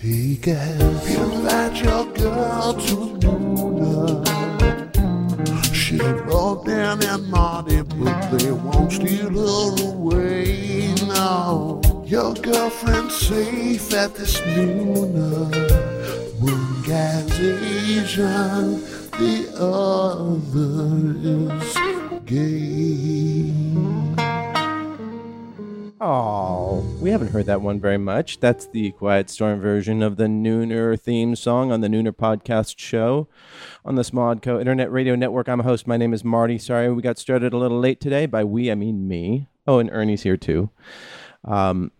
Take a you invite your girl to Luna. Low down and naughty, but they won't steal her away. now. your girlfriend's safe at this Luna. One guy's Asian, the other is gay. Oh, we haven't heard that one very much. That's the Quiet Storm version of the Nooner theme song on the Nooner podcast show on the SModcast Internet Radio Network. I'm a host. My name is Marty. Sorry we got started a little late today. By we, I mean me. Oh, and Ernie's here too. Um,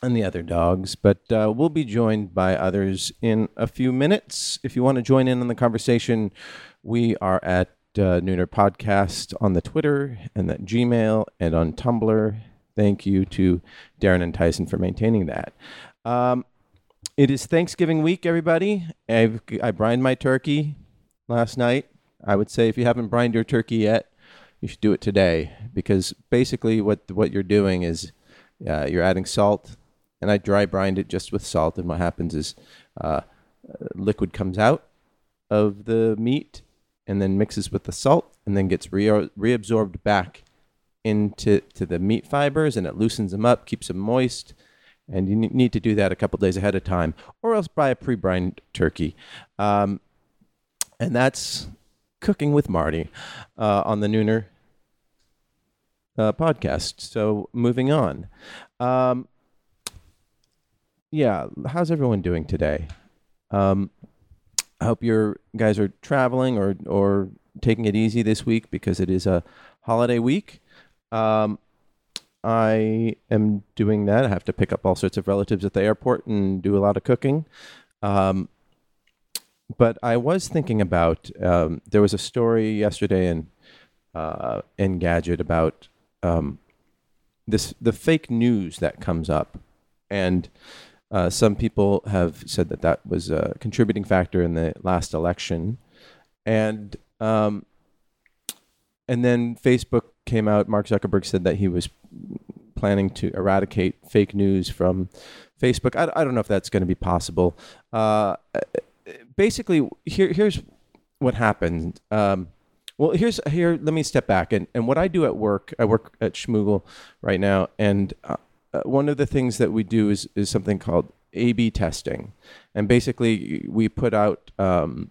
and the other dogs. But uh, we'll be joined by others in a few minutes. If you want to join in on the conversation, we are at uh, Nooner Podcast on the Twitter and that Gmail and on Tumblr. Thank you to Darren and Tyson for maintaining that. Um, it is Thanksgiving week, everybody. I've, I brined my turkey last night. I would say if you haven't brined your turkey yet, you should do it today because basically what what you're doing is uh, you're adding salt, and I dry brined it just with salt. And what happens is uh, liquid comes out of the meat and then mixes with the salt and then gets re- reabsorbed back into to the meat fibers and it loosens them up, keeps them moist. And you need to do that a couple days ahead of time, or else buy a pre-brined turkey. Um, and that's cooking with Marty uh, on the Nooner uh, podcast. So moving on. Um, yeah, how's everyone doing today? Um, I hope you guys are traveling or or taking it easy this week because it is a holiday week. Um, I am doing that. I have to pick up all sorts of relatives at the airport and do a lot of cooking. Um, but I was thinking about um, there was a story yesterday in uh, Engadget about um, this the fake news that comes up, and uh, some people have said that that was a contributing factor in the last election, and um, and then Facebook came out. Mark Zuckerberg said that he was planning to eradicate fake news from Facebook. I, I don't know if that's going to be possible. Uh, basically, here here's what happened. Um, well, here's here. Let me step back and and what I do at work. I work at Schmoogle right now, and uh, uh, one of the things that we do is is something called A/B testing, and basically we put out. Um,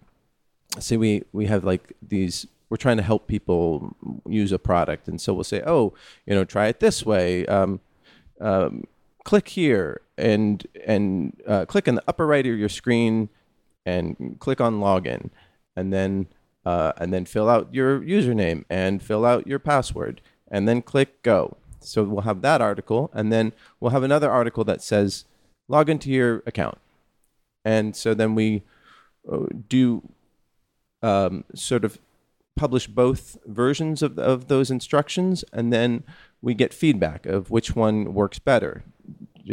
say we we have like these we're trying to help people use a product. And so we'll say oh you know try it this way. Um, um, click here and and uh, click in the upper right of your screen and click on login. And then uh, and then fill out your username and fill out your password and then click go. So we'll have that article and then we'll have another article that says log into your account. And so then we uh, do um, sort of publish both versions of, of those instructions and then we get feedback of which one works better.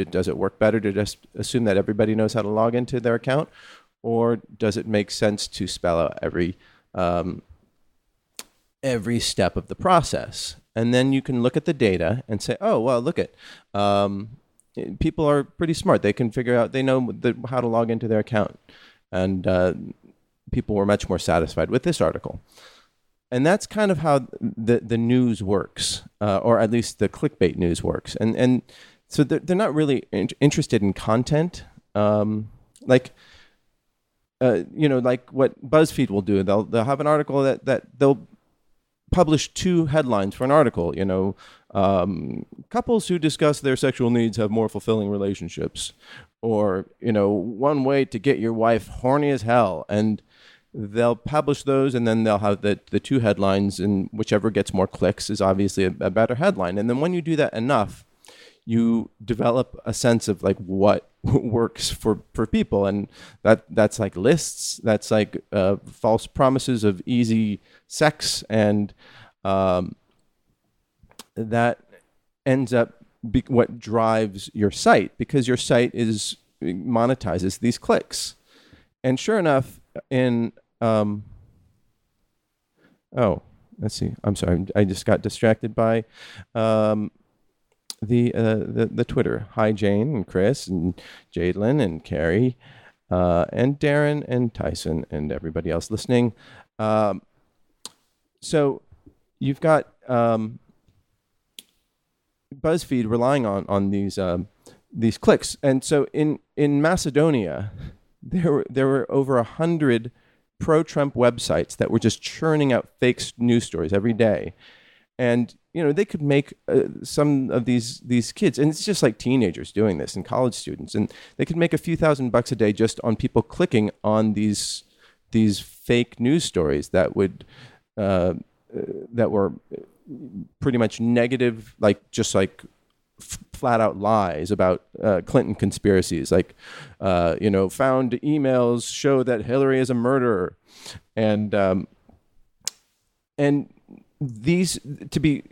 Does it work better to just assume that everybody knows how to log into their account or does it make sense to spell out every um, every step of the process? And then you can look at the data and say oh well look at um, people are pretty smart. They can figure out they know the, how to log into their account. And uh, people were much more satisfied with this article and that's kind of how the the news works, uh, or at least the clickbait news works. And and so they're, they're not really in- interested in content, um, like. Uh, you know, like what BuzzFeed will do, they'll they'll have an article that that they'll publish two headlines for an article. You know, um, couples who discuss their sexual needs have more fulfilling relationships, or you know, one way to get your wife horny as hell, and they'll publish those and then they'll have the, the two headlines and whichever gets more clicks is obviously a, a, better headline. And then when you do that enough you develop a sense of like what works for, for people. And that that's like lists that's like uh, false promises of easy sex and um, that ends up be- what drives your site because your site is monetizes these clicks. And sure enough in um, oh let's see i'm sorry i just got distracted by um, the uh, the the Twitter. Hi, Jane and Chris and Jadelyn and Carrie uh, and Darren and Tyson and everybody else listening. Um, so you've got um, BuzzFeed relying on on these um, these clicks, and so in in Macedonia, there were there were over a hundred pro-Trump websites that were just churning out fake news stories every day, and you know they could make uh, some of these these kids, and it's just like teenagers doing this and college students, and they could make a few thousand bucks a day just on people clicking on these these fake news stories that would uh, that were pretty much negative, like just like flat out lies about uh, Clinton conspiracies, like uh, you know, found emails show that Hillary is a murderer, and um, and these to be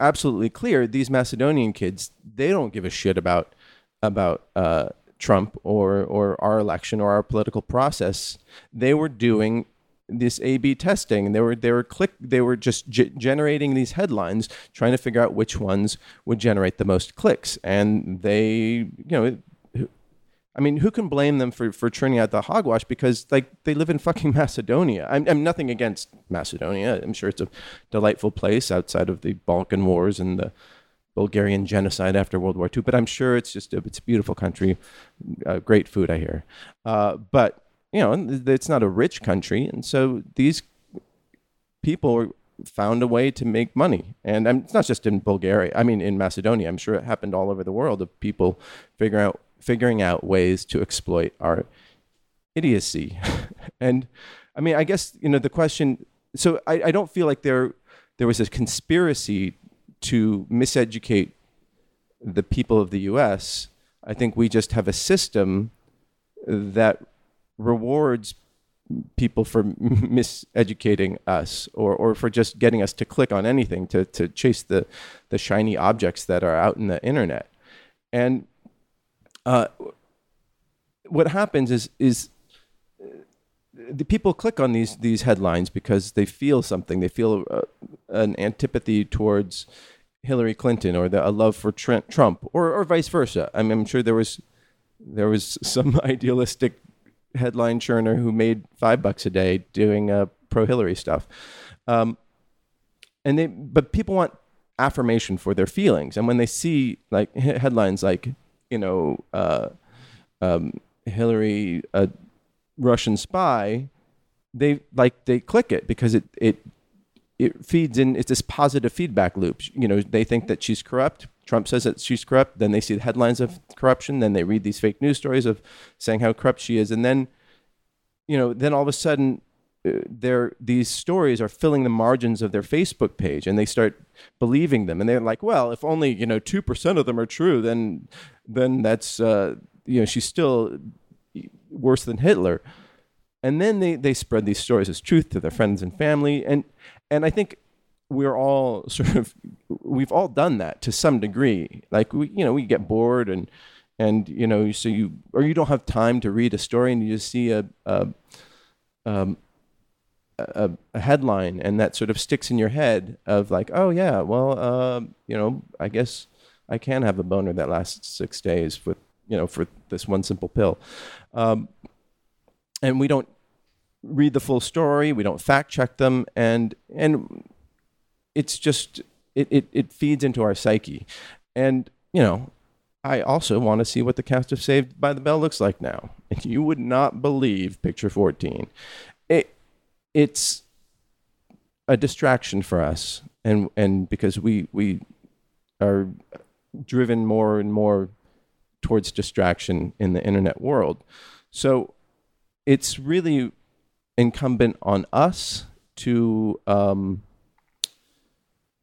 absolutely clear, these Macedonian kids they don't give a shit about about uh, Trump or or our election or our political process. They were doing this A/B testing, they were they were click they were just g- generating these headlines, trying to figure out which ones would generate the most clicks, and they you know. I mean, who can blame them for, for churning out the hogwash? Because like they live in fucking Macedonia. I'm, I'm nothing against Macedonia. I'm sure it's a delightful place outside of the Balkan Wars and the Bulgarian genocide after World War II. But I'm sure it's just a, it's a beautiful country, uh, great food. I hear, uh, but you know, it's not a rich country, and so these people found a way to make money. And um, it's not just in Bulgaria. I mean, in Macedonia. I'm sure it happened all over the world of people figuring out figuring out ways to exploit our idiocy. and I mean, I guess you know the question. So I, I don't feel like there there was a conspiracy to miseducate the people of the U.S. I think we just have a system that rewards people for miseducating us or, or for just getting us to click on anything to, to chase the, the shiny objects that are out in the internet. And uh, what happens is, is uh, the people click on these, these headlines because they feel something. They feel uh, an antipathy towards Hillary Clinton or the, a love for Trent, Trump or, or vice versa. I mean, I'm sure there was, there was some idealistic headline churner who made five bucks a day doing uh, pro Hillary stuff. Um, and they, but people want affirmation for their feelings, and when they see like headlines like, you know, uh, um, Hillary, a Russian spy, they like they click it because it it it feeds in. It's this positive feedback loop. You know, they think that she's corrupt. Trump says that she's corrupt. Then they see the headlines of corruption. Then they read these fake news stories of saying how corrupt she is. And then, you know, then all of a sudden, uh, these stories are filling the margins of their Facebook page, and they start believing them. And they're like, well, if only you know two percent of them are true, then then that's uh, you know she's still worse than Hitler. And then they, they spread these stories as truth to their friends and family. And and I think we're all sort of we've all done that to some degree. Like we, you know, we get bored and and you know, so you or you don't have time to read a story and you just see a a, um, a, a headline and that sort of sticks in your head of like, oh yeah, well, uh, you know, I guess I can have a boner that lasts six days with you know for this one simple pill. Um, and we don't read the full story. We don't fact check them, and and it's just it, it, it feeds into our psyche. And, you know, I also want to see what the cast of Saved by the Bell looks like now. And you would not believe picture 14. It it's a distraction for us and and because we we are driven more and more towards distraction in the internet world. So it's really incumbent on us to um,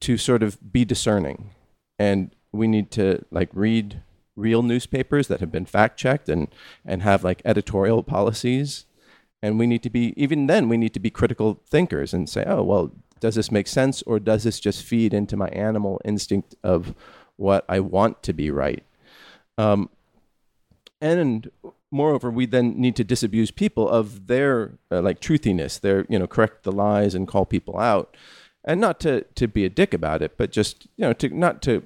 to sort of be discerning. And we need to like read real newspapers that have been fact checked and, and have like editorial policies. And we need to be, even then, we need to be critical thinkers and say, oh, well, does this make sense or does this just feed into my animal instinct of what I want to be right? Um, and moreover, we then need to disabuse people of their uh, like truthiness, their, you know, correct the lies and call people out and not to to be a dick about it, but just you know to not to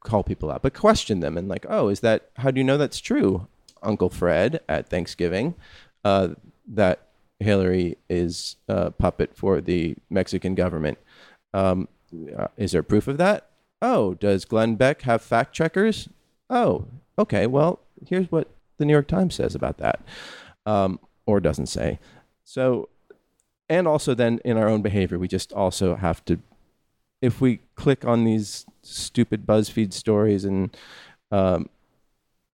call people out, but question them and like, oh, is that? How do you know that's true, Uncle Fred at Thanksgiving? Uh, that Hillary is a puppet for the Mexican government. Um, uh, is there proof of that? Oh, does Glenn Beck have fact checkers? Oh, okay. Well, here's what the New York Times says about that, um, or doesn't say. So, and also then in our own behavior, we just also have to, if we click on these stupid BuzzFeed stories and um,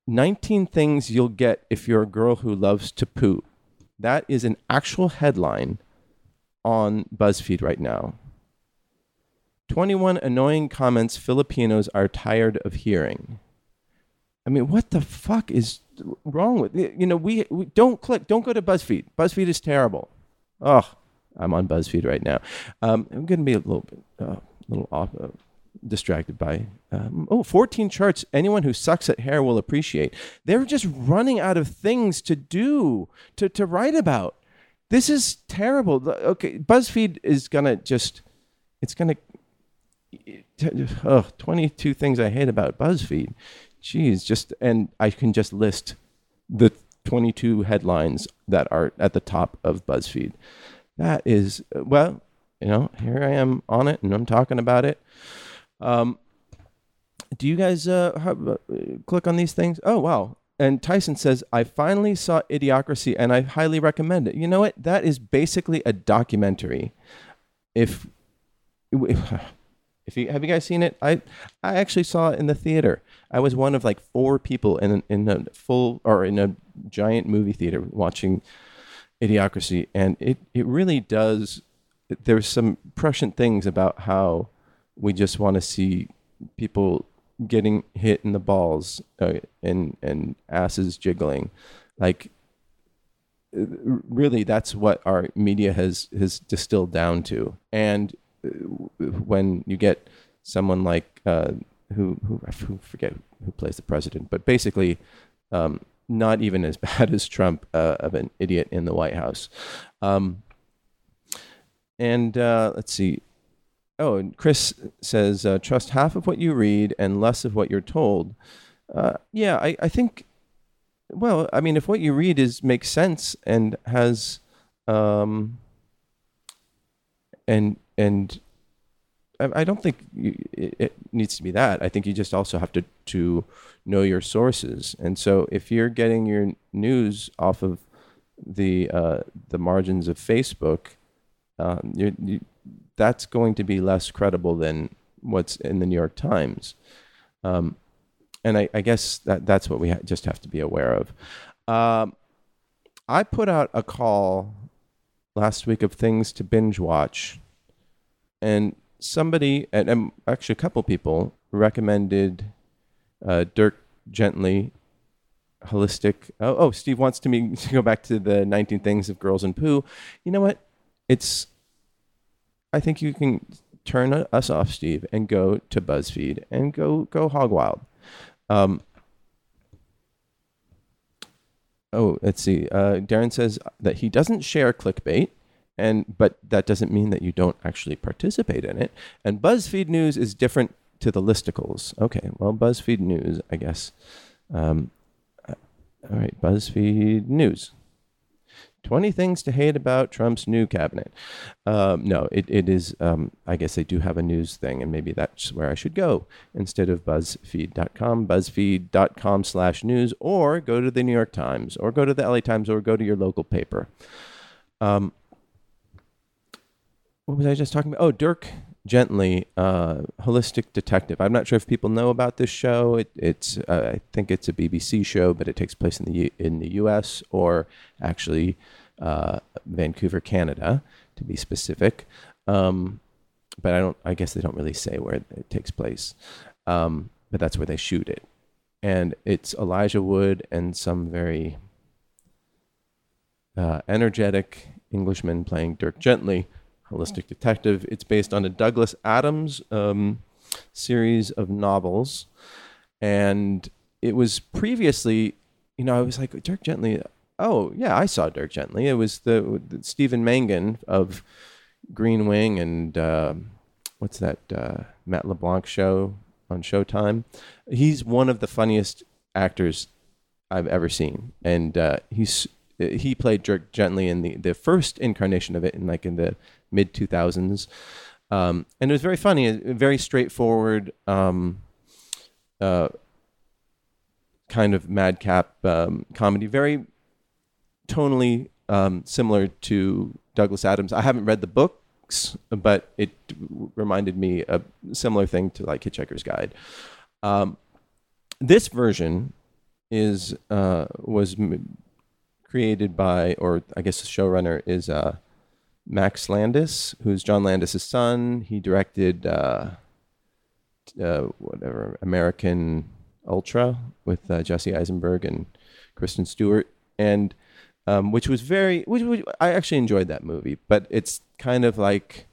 19 things you'll get if you're a girl who loves to poo. That is an actual headline on BuzzFeed right now. 21 annoying comments Filipinos are tired of hearing. I mean, what the fuck is wrong with you know we, we don't click don't go to BuzzFeed. BuzzFeed is terrible. Oh, I'm on BuzzFeed right now. Um, I'm going to be a little bit uh, little off, uh, distracted by um, oh 14 charts anyone who sucks at hair will appreciate. They're just running out of things to do to to write about. This is terrible. Okay, BuzzFeed is going to just it's going to oh, 22 things I hate about BuzzFeed. Jeez, just and I can just list the 22 headlines that are at the top of BuzzFeed. That is well, you know, here I am on it and I'm talking about it. Um, do you guys uh, have, uh, click on these things? Oh wow! And Tyson says, "I finally saw Idiocracy and I highly recommend it." You know what? That is basically a documentary. If, if if you have you guys seen it, I I actually saw it in the theater. I was one of like four people in in a full or in a giant movie theater watching Idiocracy, and it it really does. There's some prescient things about how we just want to see people getting hit in the balls uh, and and asses jiggling, like really that's what our media has has distilled down to and when you get someone like uh, who, who I forget who plays the president, but basically um, not even as bad as Trump uh, of an idiot in the White House. Um, and uh, let's see. Oh, and Chris says, uh, trust half of what you read and less of what you're told. Uh, yeah, I, I think. Well, I mean, if what you read is makes sense and has, um, and and I, don't think you, it, it needs to be that. I think you just also have to to know your sources. And so if you're getting your news off of the uh, the margins of Facebook, um, you, that's going to be less credible than what's in the New York Times. Um, and I, I, guess that that's what we ha- just have to be aware of. Um, I put out a call last week of things to binge watch and somebody, and, and actually a couple people recommended uh, Dirk Gently holistic. Oh, oh, Steve wants to me to go back to the 19 things of girls and poo. You know what? It's. I think you can turn us off, Steve, and go to BuzzFeed and go go hog wild. Um, oh, let's see. Uh, Darren says that he doesn't share clickbait and but that doesn't mean that you don't actually participate in it. And BuzzFeed News is different to the listicles. Okay, well, BuzzFeed News, I guess. Um, uh, all right, BuzzFeed News. 20 things to hate about Trump's new cabinet. Um, no, it, it is, um, I guess they do have a news thing, and maybe that's where I should go instead of BuzzFeed.com, BuzzFeed.com slash news, or go to the New York Times, or go to the LA Times, or go to your local paper. Um, what was I just talking about? Oh, Dirk Gently, uh, Holistic Detective. I'm not sure if people know about this show. It, it's uh, I think it's a BBC show, but it takes place in the in the U.S. or actually uh, Vancouver, Canada, to be specific. Um, but I don't. I guess they don't really say where it takes place. Um, but that's where they shoot it, and it's Elijah Wood and some very uh, energetic Englishman playing Dirk Gently Holistic Detective. It's based on a Douglas Adams um, series of novels. And it was previously, you know, I was like, Dirk Gently. Oh, yeah, I saw Dirk Gently. It was the, the Stephen Mangan of Green Wing and uh, what's that uh, Matt LeBlanc show on Showtime. He's one of the funniest actors I've ever seen, and uh, he's he played Dirk Gently in the the first incarnation of it in like in the mid two thousands, um, and it was very funny, very straightforward. Um, uh, kind of madcap um, comedy, very tonally um, similar to Douglas Adams. I haven't read the books, but it reminded me a similar thing to like Hitchhiker's Guide. Um, this version is uh, was created by, or I guess the showrunner is uh, Max Landis, who's John Landis' son. He directed uh, uh whatever American Ultra with uh, Jesse Eisenberg and Kristen Stewart, and um, which was very, which, which, I actually enjoyed that movie, but it's kind of like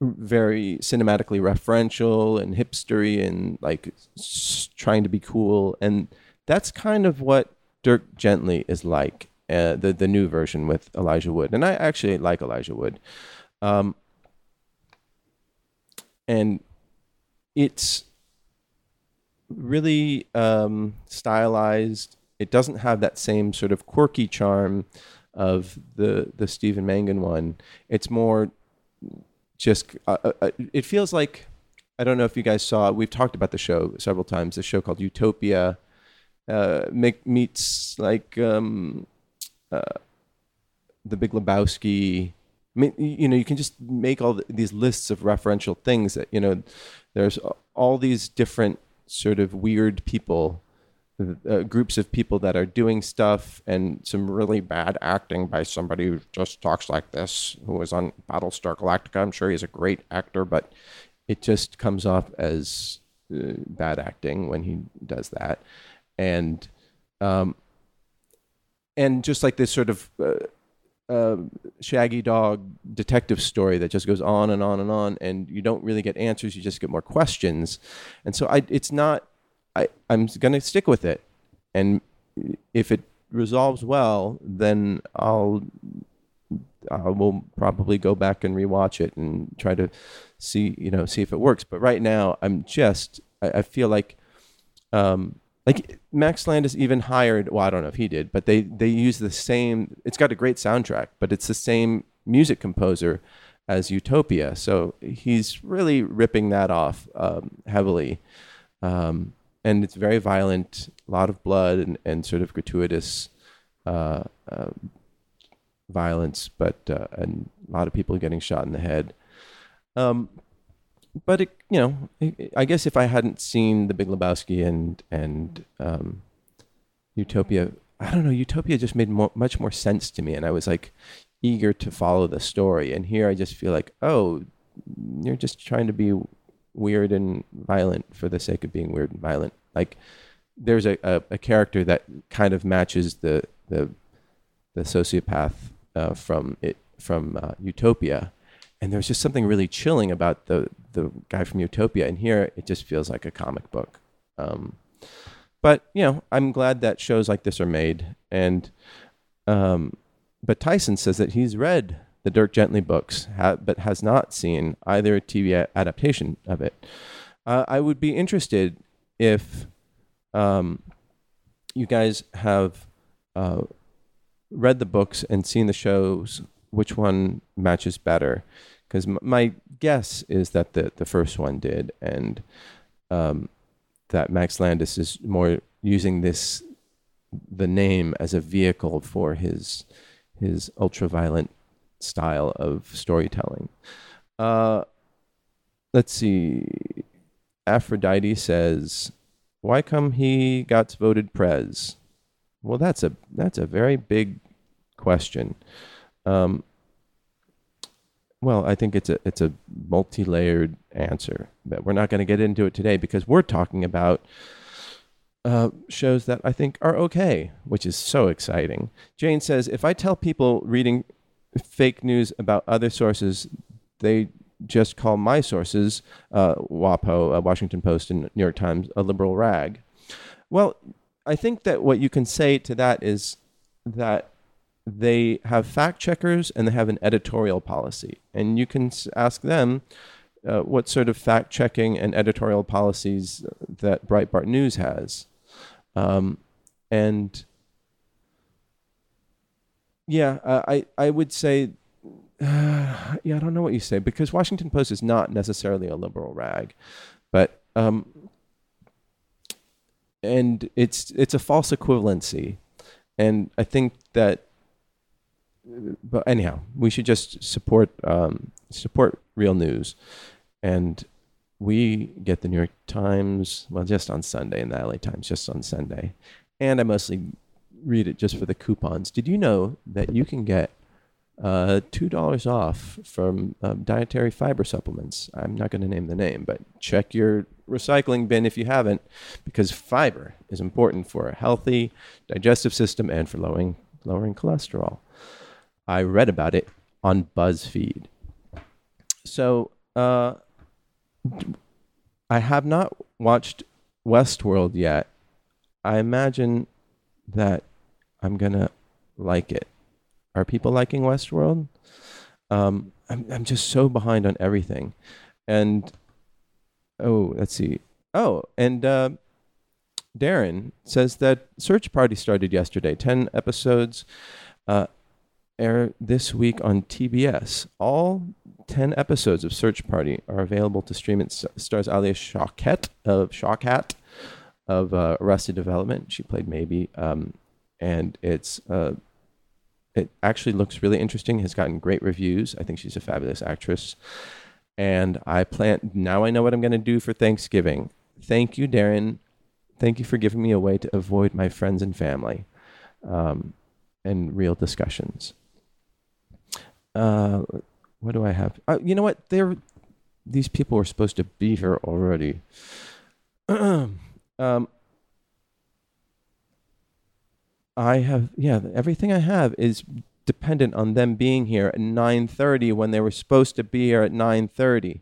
very cinematically referential and hipstery and like s- trying to be cool, and that's kind of what Dirk Gently is like. Uh, the the new version with Elijah Wood, and I actually like Elijah Wood, um, and it's really um, stylized. It doesn't have that same sort of quirky charm of the the Stephen Mangan one. It's more just. Uh, uh, uh it feels like I don't know if you guys saw. We've talked about the show several times. A show called Utopia uh, meets like um, uh, the Big Lebowski. I mean, you know, you can just make all the, these lists of referential things that you know. There's all these different sort of weird people, uh, groups of people that are doing stuff, and some really bad acting by somebody who just talks like this, who was on Battlestar Galactica. I'm sure he's a great actor, but it just comes off as uh, bad acting when he does that, and um, and just like this sort of uh, uh, shaggy dog detective story that just goes on and on and on, and you don't really get answers. You just get more questions, and so I, it's not. I, I'm gonna stick with it, and if it resolves well, then I'll I will probably go back and rewatch it and try to see you know see if it works. But right now, I'm just I, I feel like um, like Max Landis even hired. Well, I don't know if he did, but they they use the same. It's got a great soundtrack, but it's the same music composer as Utopia. So he's really ripping that off um, heavily, um, and it's very violent. A lot of blood and, and sort of gratuitous uh, uh, violence, but uh, and a lot of people getting shot in the head. Um, but it, you know, I guess if I hadn't seen The Big Lebowski and and um, Utopia, I don't know, Utopia just made more, much more sense to me, and I was like eager to follow the story. And here, I just feel like, oh, you're just trying to be weird and violent for the sake of being weird and violent. Like there's a, a, a character that kind of matches the the the sociopath uh, from it from uh, Utopia and there's just something really chilling about the the guy from Utopia. And here, it just feels like a comic book. Um, but you know, I'm glad that shows like this are made. And um, but Tyson says that he's read the Dirk Gently books, ha- but has not seen either a TV adaptation of it. Uh, I would be interested if um, you guys have uh, read the books and seen the shows which one matches better because m- my guess is that the the first one did and um, that Max Landis is more using this the name as a vehicle for his his ultra-violent style of storytelling. Uh, let's see. Aphrodite says, "Why come he got voted prez?" Well, that's a that's a very big question. Um, well, I think it's a it's a multi-layered answer, but we're not going to get into it today because we're talking about uh, shows that I think are okay, which is so exciting. Jane says, if I tell people reading fake news about other sources, they just call my sources, uh, WAPO, uh, Washington Post, and New York Times, a liberal rag. Well, I think that what you can say to that is that they have fact checkers and they have an editorial policy. And you can ask them uh, what sort of fact checking and editorial policies that Breitbart News has. Um, and yeah, uh, I I would say, uh, yeah, I don't know what you say because Washington Post is not necessarily a liberal rag, but um, and it's it's a false equivalency, and I think that. But anyhow, we should just support um, support real news, and we get the New York Times well just on Sunday and the LA Times just on Sunday, and I mostly read it just for the coupons. Did you know that you can get uh, two dollars off from um, dietary fiber supplements? I'm not going to name the name, but check your recycling bin if you haven't, because fiber is important for a healthy digestive system and for lowering lowering cholesterol. I read about it on BuzzFeed. So uh, I have not watched Westworld yet. I imagine that I'm gonna like it. Are people liking Westworld? Um, I'm I'm just so behind on everything, and oh, let's see. Oh, and uh, Darren says that Search Party started yesterday. Ten episodes uh, air this week on TBS. All ten episodes of Search Party are available to stream. It stars Alia Shawkat of Shawkat of uh, Arrested Development. She played Maybe. Um, and it's uh, it actually looks really interesting. Has gotten great reviews. I think she's a fabulous actress. And I plan now. I know what I'm going to do for Thanksgiving. Thank you, Darren. Thank you for giving me a way to avoid my friends and family, um, and real discussions. Uh, what do I have? Uh, you know what? There, these people were supposed to be here already. um, I have yeah, everything I have is dependent on them being here at 9:30 when they were supposed to be here at 9:30.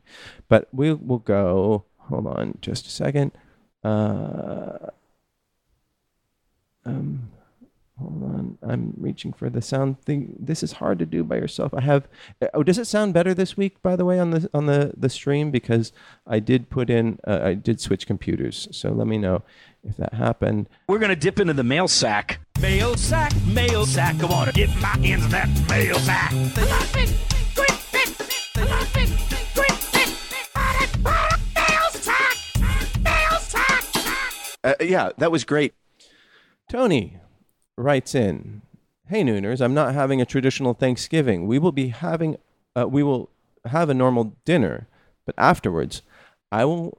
But we will go. Hold on, just a second. Uh, um, hold on. I'm reaching for the sound thing. This is hard to do by yourself. I have. Oh, does it sound better this week? By the way, on the on the the stream because I did put in. Uh, I did switch computers. So let me know if that happened. We're gonna dip into the mail sack. Mail sack, mail sack. Come on, get my hands on that mail sack. Uh, yeah, that was great. Tony writes in, "Hey Nooners, I'm not having a traditional Thanksgiving. We will be having, uh, we will have a normal dinner, but afterwards, I will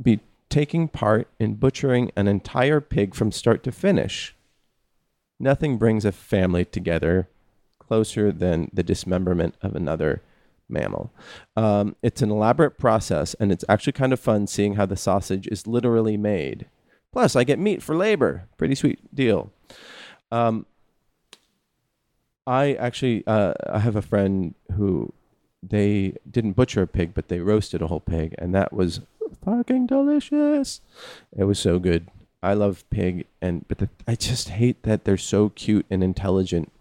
be taking part in butchering an entire pig from start to finish. Nothing brings a family together closer than the dismemberment of another mammal. Um, it's an elaborate process, and it's actually kind of fun seeing how the sausage is literally made. Plus, I get meat for labor. Pretty sweet deal. Um, I actually uh, I have a friend who they didn't butcher a pig, but they roasted a whole pig, and that was fucking delicious. It was so good. I love pig, and but the, I just hate that they're so cute and intelligent.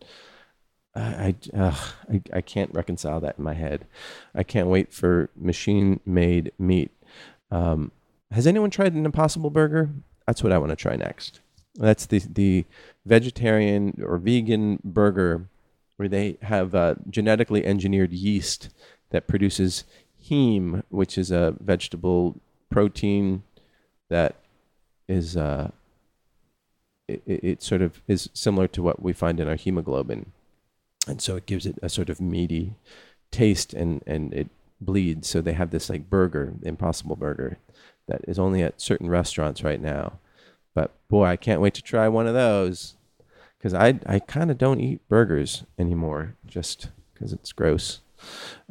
I I, I I can't reconcile that in my head. I can't wait for machine-made meat. Um, has anyone tried an Impossible Burger? That's what I want to try next. That's the the vegetarian or vegan burger where they have uh, genetically engineered yeast that produces heme, which is a vegetable protein that is uh, it, it sort of is similar to what we find in our hemoglobin, and so it gives it a sort of meaty taste, and and it bleeds. So they have this like burger, Impossible Burger, that is only at certain restaurants right now. But boy, I can't wait to try one of those because I I kind of don't eat burgers anymore just because it's gross.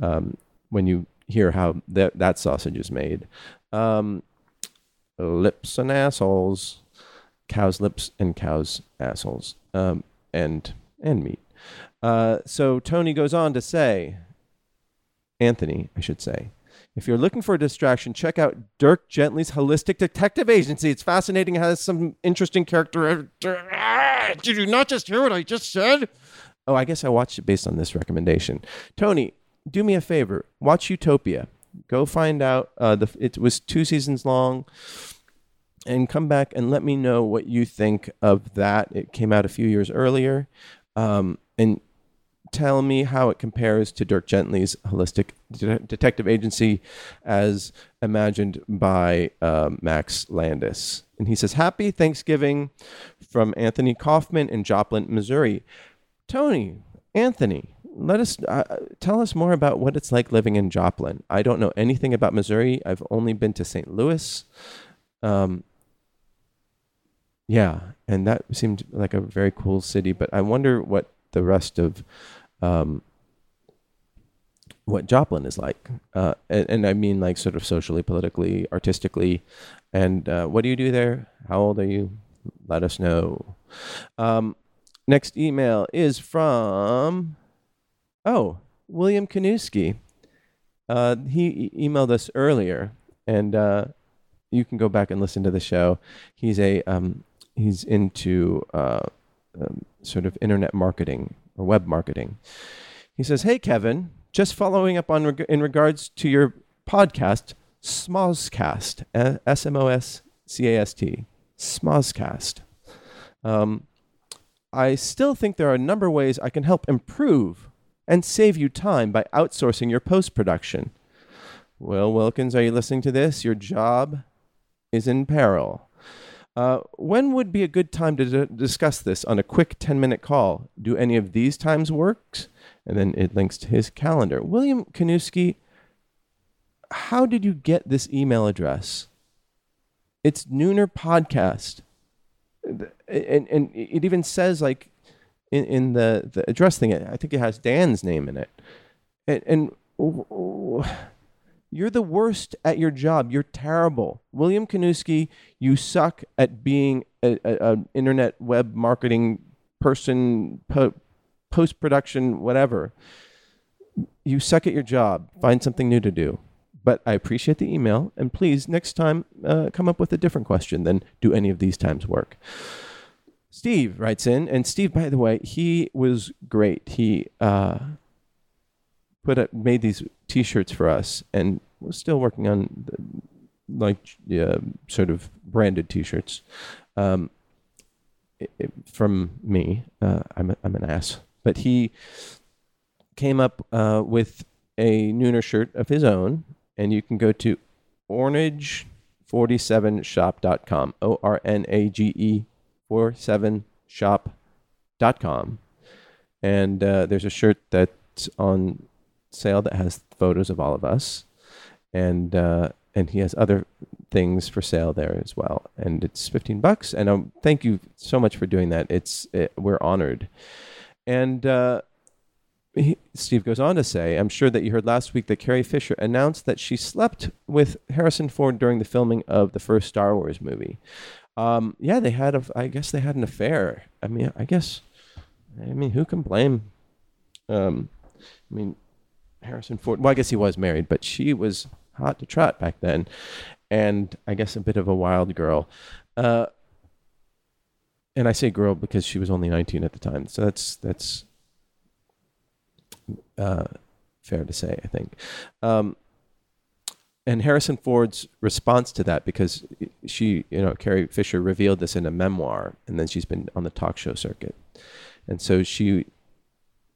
Um, when you hear how that that sausage is made, um, lips and assholes, cows' lips and cows' assholes, um, and and meat. Uh, so Tony goes on to say, Anthony, I should say, if you're looking for a distraction, check out Dirk Gently's Holistic Detective Agency. It's fascinating, it has some interesting character. Did you not just hear what I just said? Oh, I guess I watched it based on this recommendation. Tony, do me a favor. Watch Utopia. Go find out. Uh, the it was two seasons long, and come back and let me know what you think of that. It came out a few years earlier, um, and tell me how it compares to Dirk Gently's holistic de- detective agency as imagined by uh, Max Landis. And he says, Happy Thanksgiving from Anthony Kaufman in Joplin, Missouri. Tony, Anthony, let us uh, tell us more about what it's like living in Joplin. I don't know anything about Missouri. I've only been to St. Louis. Um, yeah, and that seemed like a very cool city. But I wonder what the rest of um, what Joplin is like, uh, and, and, I mean like sort of socially, politically, artistically. And uh, what do you do there? How old are you? Let us know. Um, next email is from oh William Kanuski. Uh, he e- emailed us earlier, and uh, you can go back and listen to the show. He's a um, he's into uh, um, sort of internet marketing or web marketing. He says, "Hey Kevin, just following up on reg- in regards to your podcast, Smozcast, S M O S C A S T, Smozcast. Um, I still think there are a number of ways I can help improve and save you time by outsourcing your post production. Well, Wilkins, are you listening to this? Your job is in peril. Uh, when would be a good time to d- discuss this on a quick 10 minute call? Do any of these times work? And then it links to his calendar. William Kanuski, how did you get this email address? It's Nooner Podcast. And, and it even says, like, in, in the, the address thing, I think it has Dan's name in it. And, and you're the worst at your job. You're terrible. William Kanuski, you suck at being an internet web marketing person, po- post production, whatever. You suck at your job. Find something new to do. But I appreciate the email. And please, next time, uh, come up with a different question than do any of these times work? Steve writes in, and Steve, by the way, he was great. He uh, put made these T-shirts for us, and we're still working on the, like sort of branded T-shirts um, it, it, from me. Uh, I'm a, I'm an ass, but he came up uh, with a Nooner shirt of his own, and you can go to ornage47shop.com. O R N A G E 47 shop.com. And uh, there's a shirt that's on sale that has photos of all of us, and uh, and he has other things for sale there as well. And it's fifteen bucks. And um, thank you so much for doing that. It's it, we're honored. And uh, he, Steve goes on to say, "I'm sure that you heard last week that Carrie Fisher announced that she slept with Harrison Ford during the filming of the first Star Wars movie." Um, yeah, they had a. I guess they had an affair. I mean, I guess. I mean, who can blame? Um, I mean, Harrison Ford. Well, I guess he was married, but she was hot to trot back then, and I guess a bit of a wild girl. Uh, and I say girl because she was only 19 at the time, so that's that's uh, fair to say, I think. Um, and Harrison Ford's response to that, because she, you know, Carrie Fisher revealed this in a memoir, and then she's been on the talk show circuit, and so she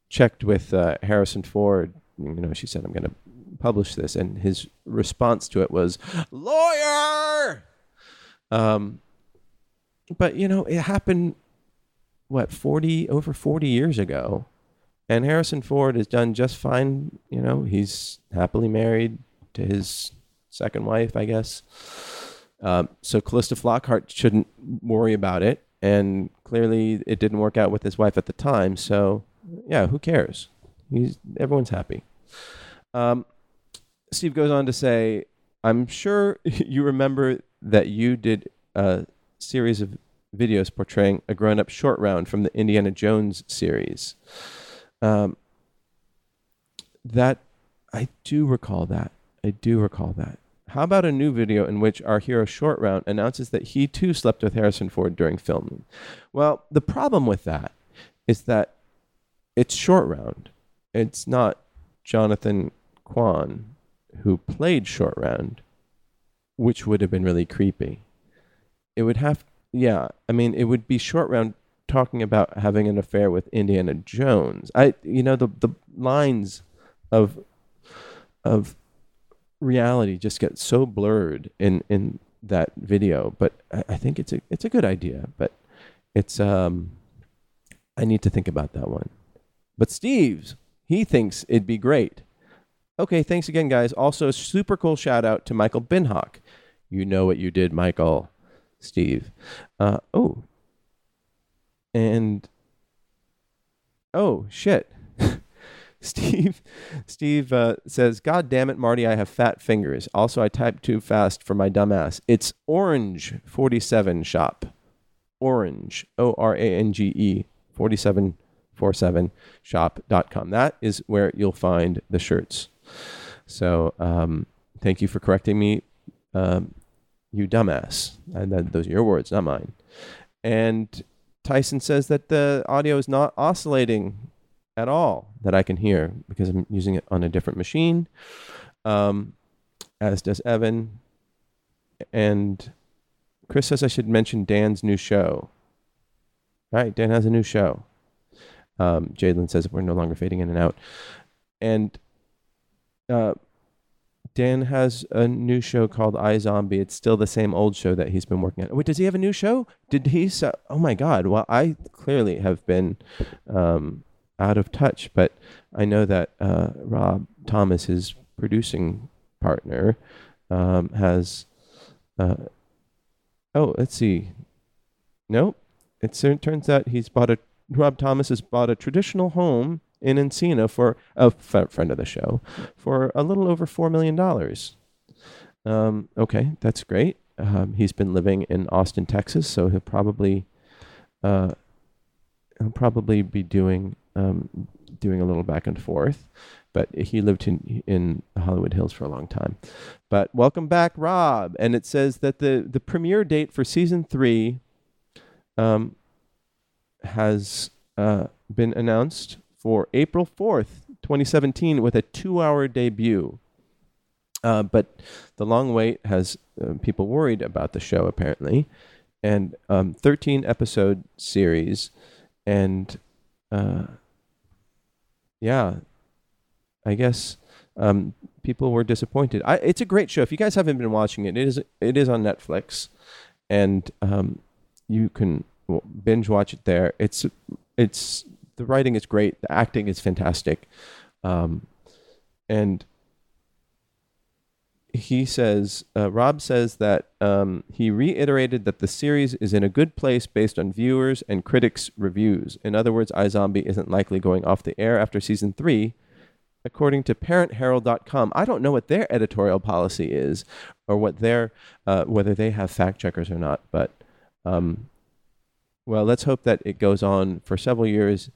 checked with uh, Harrison Ford you know, she said, I'm going to publish this. And his response to it was, lawyer. Um, but, you know, it happened, what, 40, over 40 years ago. And Harrison Ford has done just fine. You know, he's happily married to his second wife, I guess. Um, so Calista Flockhart shouldn't worry about it. And clearly it didn't work out with his wife at the time. So, yeah, who cares? He's, everyone's happy. Um, Steve goes on to say, I'm sure you remember that you did a series of videos portraying a grown up short round from the Indiana Jones series. Um, that I do recall that. I do recall that. How about a new video in which our hero Short Round announces that he too slept with Harrison Ford during filming? Well, the problem with that is that it's Short Round. It's not Jonathan Quan, who played Short Round, which would have been really creepy. It would have, yeah. I mean, it would be Short Round talking about having an affair with Indiana Jones. I, you know, the the lines of of reality just get so blurred in in that video. But I, I think it's a it's a good idea. But it's um, I need to think about that one. But Steve's he thinks it'd be great. Okay, thanks again, guys. Also, super cool shout out to Michael Binhock. You know what you did, Michael. Steve. Uh, oh. And oh shit. Steve Steve uh, says, God damn it, Marty, I have fat fingers. Also, I typed too fast for my dumbass. It's Orange 47 shop. Orange, O R A N G E 4747 shop.com. That is where you'll find the shirts. So um, thank you for correcting me, um, you dumbass. And that, those are your words, not mine. And Tyson says that the audio is not oscillating at all that I can hear because I'm using it on a different machine, um, as does Evan. And Chris says I should mention Dan's new show. Right, Dan has a new show. Um, Jadlin says we're no longer fading in and out. And uh, Dan has a new show called iZombie. It's still the same old show that he's been working on. Wait, does he have a new show? Did he? So- oh my God! Well, I clearly have been um, out of touch, but I know that uh, Rob Thomas, his producing partner, um, has. Uh, oh, let's see. Nope. It turns out he's bought a. Rob Thomas has bought a traditional home in Encino for a f- friend of the show for a little over four million dollars. Um, okay, that's great. Um, he's been living in Austin, Texas, so he'll probably uh, he'll probably be doing um, doing a little back and forth. But he lived in in Hollywood Hills for a long time. But welcome back, Rob. And it says that the the premiere date for season three um, has uh, been announced for April 4th, 2017, with a two hour debut. Uh, but the long wait has uh, people worried about the show, apparently. And um, 13 episode series. And uh, yeah, I guess um, people were disappointed. I, it's a great show. If you guys haven't been watching it, it is it is on Netflix, and um, you can binge watch it there. It's it's the writing is great, the acting is fantastic, um, and he says uh, Rob says that um, he reiterated that the series is in a good place based on viewers and critics' reviews. In other words, iZombie isn't likely going off the air after season three. According to ParentHerald.com, I don't know what their editorial policy is, or what their uh, whether they have fact checkers or not. But um, well, let's hope that it goes on for several years,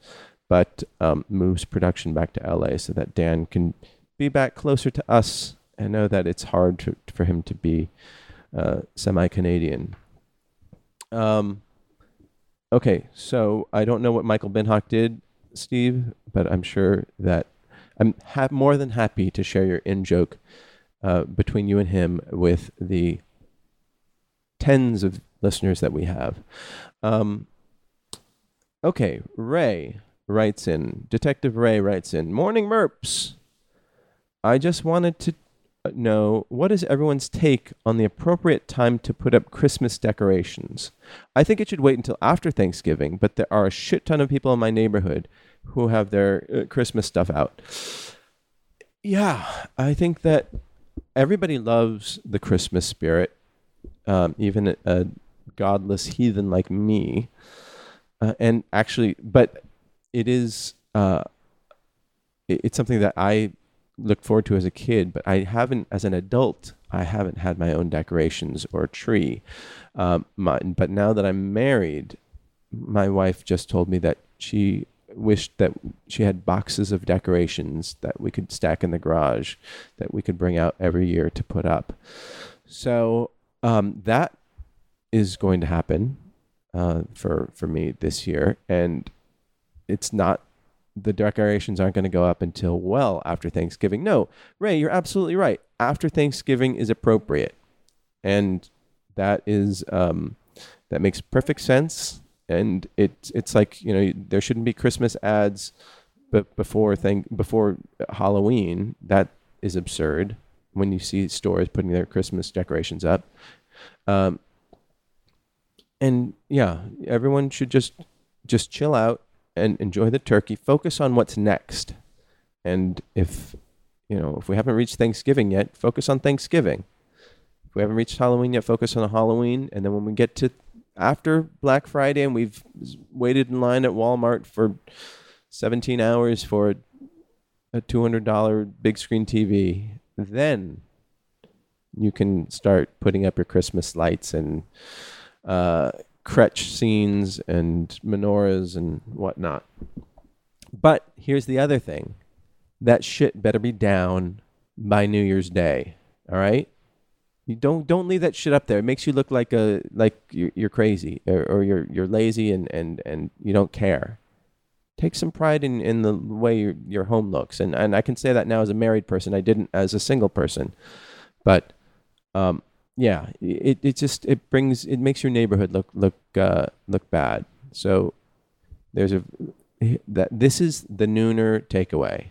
but um, moves production back to LA so that Dan can be back closer to us. I know that it's hard to, for him to be uh, semi-Canadian. Um, okay, so I don't know what Michael Binhock did, Steve, but I'm sure that I'm ha- more than happy to share your in joke uh, between you and him with the tens of listeners that we have. Um, okay, Ray writes in. Detective Ray writes in. Morning, Merps. I just wanted to know what is everyone's take on the appropriate time to put up Christmas decorations. I think it should wait until after Thanksgiving, but there are a shit ton of people in my neighborhood who have their uh, Christmas stuff out. Yeah, I think that everybody loves the Christmas spirit, um, even a godless heathen like me. Uh, and actually, but it is uh, it, it's something that I looked forward to as a kid, but I haven't, as an adult, I haven't had my own decorations or tree. Um, my, but now that I'm married, my wife just told me that she wished that she had boxes of decorations that we could stack in the garage that we could bring out every year to put up. So um, that is going to happen uh, for for me this year, and it's not the decorations aren't going to go up until well after Thanksgiving. No, Ray, you're absolutely right. After Thanksgiving is appropriate, and that is um, that makes perfect sense. And it's it's like you know there shouldn't be Christmas ads, but before thing before Halloween that is absurd. When you see stores putting their Christmas decorations up, um, and yeah, everyone should just just chill out and enjoy the turkey. Focus on what's next. And if you know, if we haven't reached Thanksgiving yet, focus on Thanksgiving. If we haven't reached Halloween yet, focus on Halloween. And then when we get to after Black Friday and we've waited in line at Walmart for 17 hours for a $200 big screen TV, then you can start putting up your Christmas lights and uh, crèche scenes and menorahs and whatnot. But here's the other thing that shit better be down by New Year's Day. All right? You don't don't leave that shit up there. It makes you look like a like you're, you're crazy or, or you're you're lazy and, and, and you don't care. Take some pride in, in the way your, your home looks. And and I can say that now as a married person. I didn't as a single person. But um, yeah, it, it just it brings it makes your neighborhood look look uh, look bad. So there's a that this is the nooner takeaway.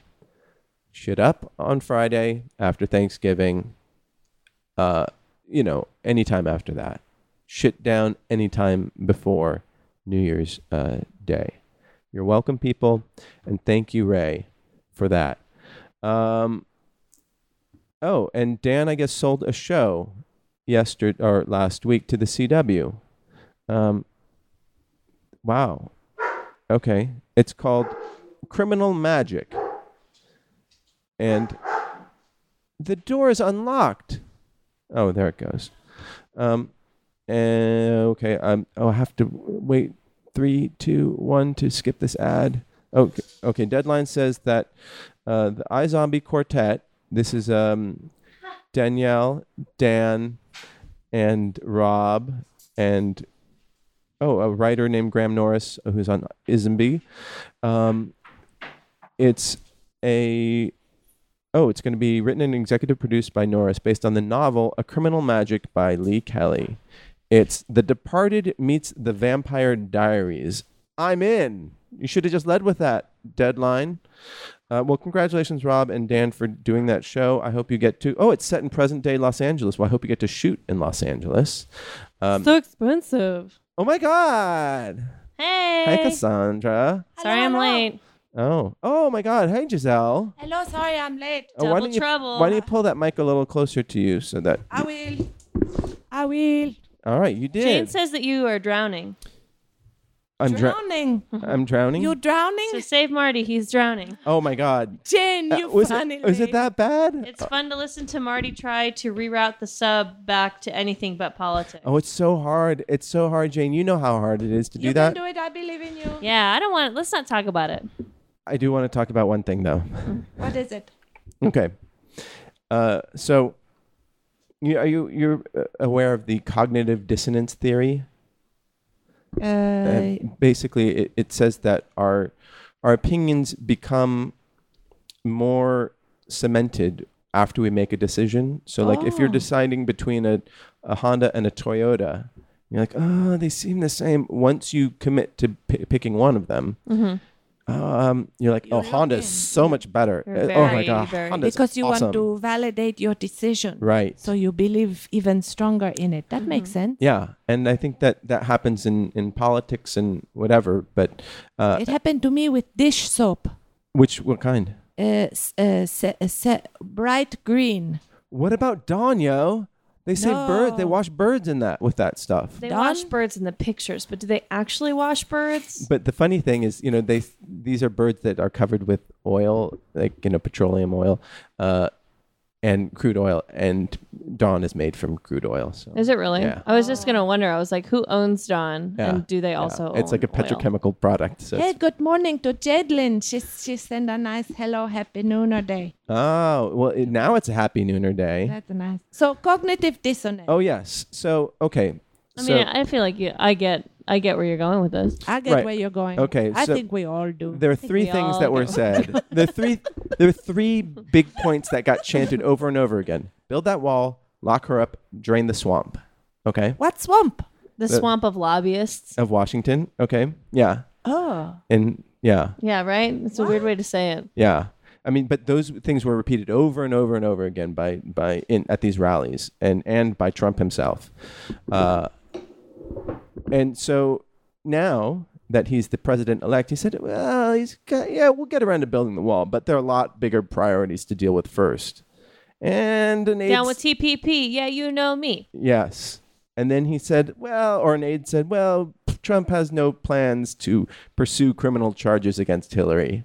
Shit up on Friday after Thanksgiving. Uh, you know, anytime after that. Shit down anytime before New Year's uh, Day. You're welcome, people, and thank you, Ray, for that. Um, oh, and Dan, I guess, sold a show yesterday or last week to the CW. Um, wow. Okay. It's called Criminal Magic. And the door is unlocked. Oh, there it goes. Um, and okay, um, oh, I have to wait three, two, one to skip this ad. Okay, okay. Deadline says that uh, the iZombie Quartet. This is um, Danielle, Dan, and Rob, and oh, a writer named Graham Norris who's on iZombie. Um, it's a oh, it's going to be written and executive produced by Norris, based on the novel A Criminal Magic by Lee Kelly. It's The Departed meets The Vampire Diaries. I'm in. You should have just led with that deadline. Uh, well, congratulations, Rob and Dan, for doing that show. I hope you get to. Oh, it's set in present day Los Angeles. Well, I hope you get to shoot in Los Angeles. Um, so expensive. oh my God! Hey. Hi, Cassandra. Sorry I'm late. Oh, oh my God! Hey, Giselle. Hello, sorry I'm late. Oh, why Double don't you trouble. why don't you pull that mic a little closer to you so that? I will. I will. All right, you did. Jane says that you are drowning. I'm dra- drowning. I'm drowning. You're drowning? So save Marty. He's drowning. oh my God! Jane, Uh, you was funny it was it that bad? It's fun to listen to Marty try to reroute the sub back to anything but politics. Oh, it's so hard. It's so hard, Jane. You know how hard it is to do You that. can do it. I believe in you. Yeah, I don't want. Let's not talk about it. I do want to talk about one thing though. What is it? okay. Uh, so, you, are you you're uh, aware of the cognitive dissonance theory? Uh, basically, it, it says that our our opinions become more cemented after we make a decision. So, like, if you're Oh. deciding between a, a Honda and a Toyota, you're like, oh, they seem the same. Once you commit to p- picking one of them, um, you're like, oh, You're Honda's looking. so much better. You're Uh, oh my god, Honda's because you awesome. want to validate your decision. Right. So you believe even stronger in it. That makes sense. Yeah, and I think that that happens in in politics and whatever. But uh, It happened to me with dish soap. which what kind? Uh, s- uh, se- uh, se- bright green. What about Dawn, yo? They say bird. They No. wash birds in that with that stuff. They Done? wash birds in the pictures, but do they actually wash birds? But the funny thing is, you know, they these are birds that are covered with oil, like you know, petroleum oil, uh, and crude oil, and Dawn is made from crude oil. So Is it really? Yeah. I was just gonna wonder. I was like, who owns Dawn, Yeah, and do they yeah. also? It's like a own oil? petrochemical product. So Hey, it's- good morning to Jedlin. She, she sent a nice hello, happy nooner day. oh well, it, now it's a happy Nooner Day. That's nice. So cognitive dissonance. Oh yes. So okay. I so, mean, I feel like you, I get I get where you're going with this. I get Right. where you're going. Okay, I so think we all do. There are three we things all that were do. said. there are three. There are three big points that got chanted over and over again. Build that wall. Lock her up. Drain the swamp. Okay. what swamp? The swamp of lobbyists. Of Washington. Okay. Yeah. Oh. And yeah. Yeah, right? It's a weird way to say it. Yeah. I mean, but those things were repeated over and over and over again by by in at these rallies and and by Trump himself. Uh, and so now that he's the president elect, he said, "Well, he's got, yeah, we'll get around to building the wall, but there are a lot bigger priorities to deal with first. And an Down with TPP. Yeah, you know me. Yes. And then he said, well, or an aide said, well, Trump has no plans to pursue criminal charges against Hillary.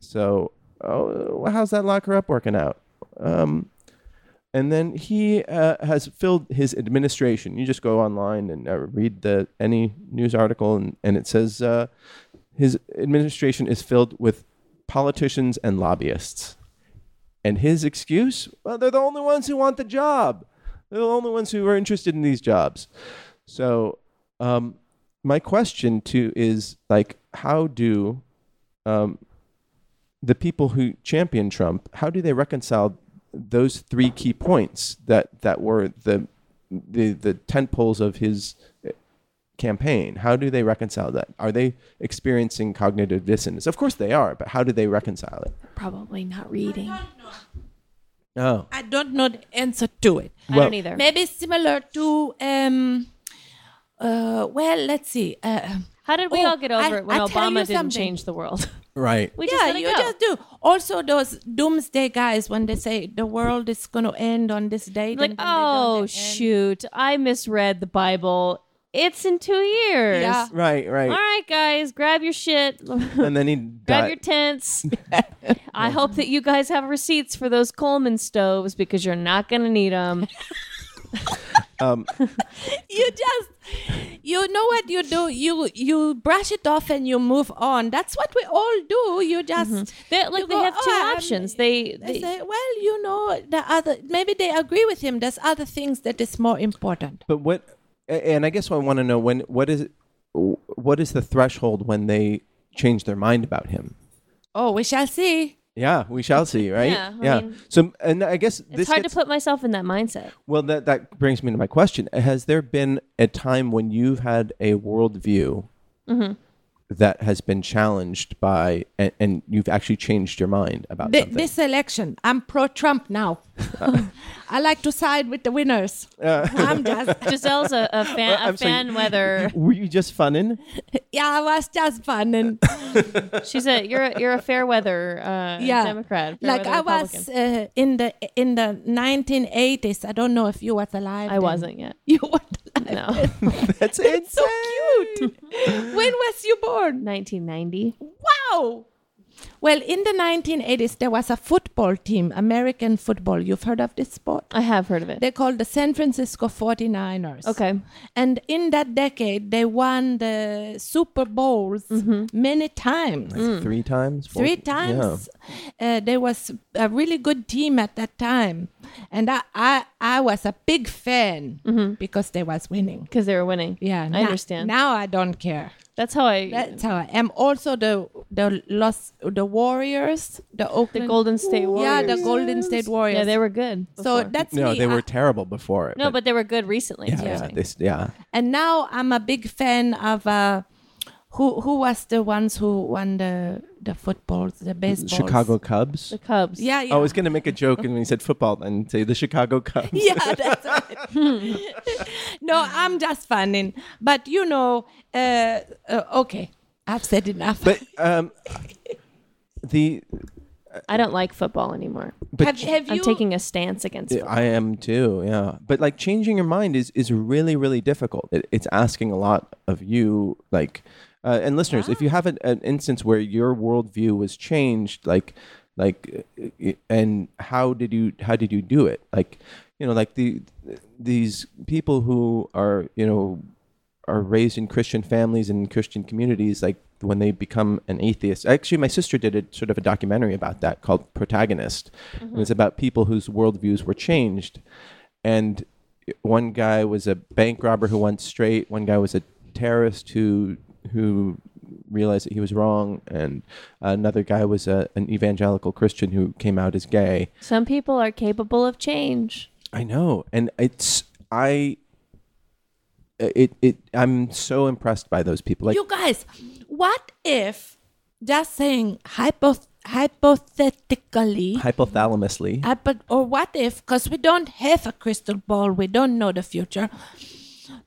So, oh, how's that locker up working out? Um, and then he uh, has filled his administration. You just go online and uh, read the any news article, and, and it says uh, his administration is filled with politicians and lobbyists. And his excuse? Well, they're the only ones who want the job. They're the only ones who are interested in these jobs. So, um, my question to is like, how do um, the people who champion Trump? How do they reconcile those three key points that that were the the the tent poles of his uh, campaign? How do they reconcile that? Are they experiencing cognitive dissonance? Of course they are, but how do they reconcile it? Probably not reading. Oh, I don't know the answer to it. I don't either. Maybe similar to um uh well let's see. Uh, How did we Oh, all get over I- it when I'll Obama didn't change the world? right. we just yeah, let it you go. just do. Also, those doomsday guys when they say the world is going to end on this date. like, and then they don't oh shoot, I misread the Bible. It's in two years. Yeah. Right, right. All right, guys, grab your shit. And then he Grab your tents. I hope that you guys have receipts for those Coleman stoves because you're not going to need them. Um, you just, you know what you do. You you brush it off and you move on. That's what we all do. You just mm-hmm. They like you they go, have two "Oh, options. They, They they say, well, you know, the other maybe they agree with him. There's other things that is more important. But what? And I guess I want to know when. What is? What is the threshold when they change their mind about him? Oh, we shall see. Yeah, we shall see, right? Yeah, I mean- so, and I guess it's this hard gets, to put myself in that mindset. Well, that that brings me to my question: Has there been a time when you've had a worldview Mm-hmm. That has been challenged by, and, and you've actually changed your mind about Th- something? this election, I'm pro-Trump now. I like to side with the winners. I'm just, Giselle's a, a fan, a I'm saying- fan weather. Were you just funning? yeah, I was just funning She's a you're a, you're a fair weather uh, yeah, Democrat. fair Like I Republican. was uh, in the in the 1980s. I don't know if you was alive. I then. wasn't yet. You weren't alive. No, That's It's so cute. when was you born? 1990. Wow. Well, in the 1980s, there was a football team, American football. You've heard of this sport? I have heard of it. They're called the San Francisco 49ers. Okay. And in that decade, they won the Super Bowls mm-hmm. many times. Like mm. Three times. Four- Three times. Uh, there was a really good team at that time. And I, I, I was a big fan mm-hmm. because they was winning. Because they were winning. Yeah, I now- understand. Now I don't care. That's how I. That's how I am. Also, the the lost the Warriors, the the Golden State Warriors. yeah, the Golden State Warriors. Yeah, they were good. So that's No, me. they were I- terrible before no, but they were good recently. yeah, is what I'm yeah, this, yeah. and now I'm a big fan of uh, who who was the ones who won the the footballs, the baseballs. Chicago Cubs. the Cubs. Yeah, yeah. I was gonna make a joke and when he said football and say the Chicago Cubs. yeah, that's right. no, I'm just funning. But you know, uh, uh, okay, I've said enough. But um, the I don't like football anymore. but have, have I'm you taking a stance against Yeah, football. I am too. Yeah, but like changing your mind is is really really difficult. It, it's asking a lot of you. Like, uh, and listeners, if you have an, an instance where your worldview was changed, like, like, and how did you how did you do it? Like, you know, like the these people who are you know are raised in Christian families and Christian communities, like when they become an atheist. Actually, my sister did a sort of a documentary about that called Protagonist. And it's about people whose worldviews were changed. And one guy was a bank robber who went straight. One guy was a terrorist who who realized that he was wrong, and another guy was a, an evangelical Christian who came out as gay. Some people are capable of change. I know, and it's I. It it I'm so impressed by those people. Like you guys, what if just saying hypo, hypothetically, hypothalamusly. hypo, or what if because we don't have a crystal ball, we don't know the future.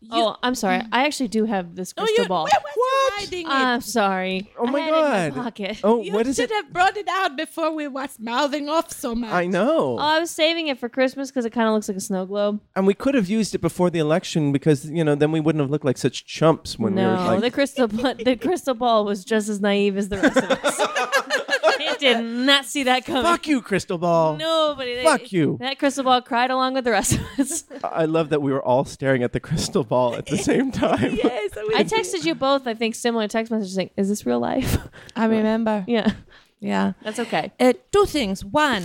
Oh, I'm sorry. Mm. I actually do have this Oh, crystal you, ball. where was you hiding it? I'm sorry. Oh I my had it in God. my pocket. Oh, you what is should have brought it out before we was mouthing off so much. I know. Oh, I was saving it for Christmas because it kind of looks like a snow globe. and we could have used it before the election because you know then we wouldn't have looked like such chumps when we were like the crystal ball, the crystal ball was just as naive as the rest of us. it did not see that coming. fuck you crystal ball Nobody. Fuck you. That crystal ball cried along with the rest of us. i love that we were all staring at the crystal ball at the same time Yes, we- I texted you both, I think, similar text messages saying, "Is this real life?" I remember. yeah, Yeah. that's okay. Uh, two things. One,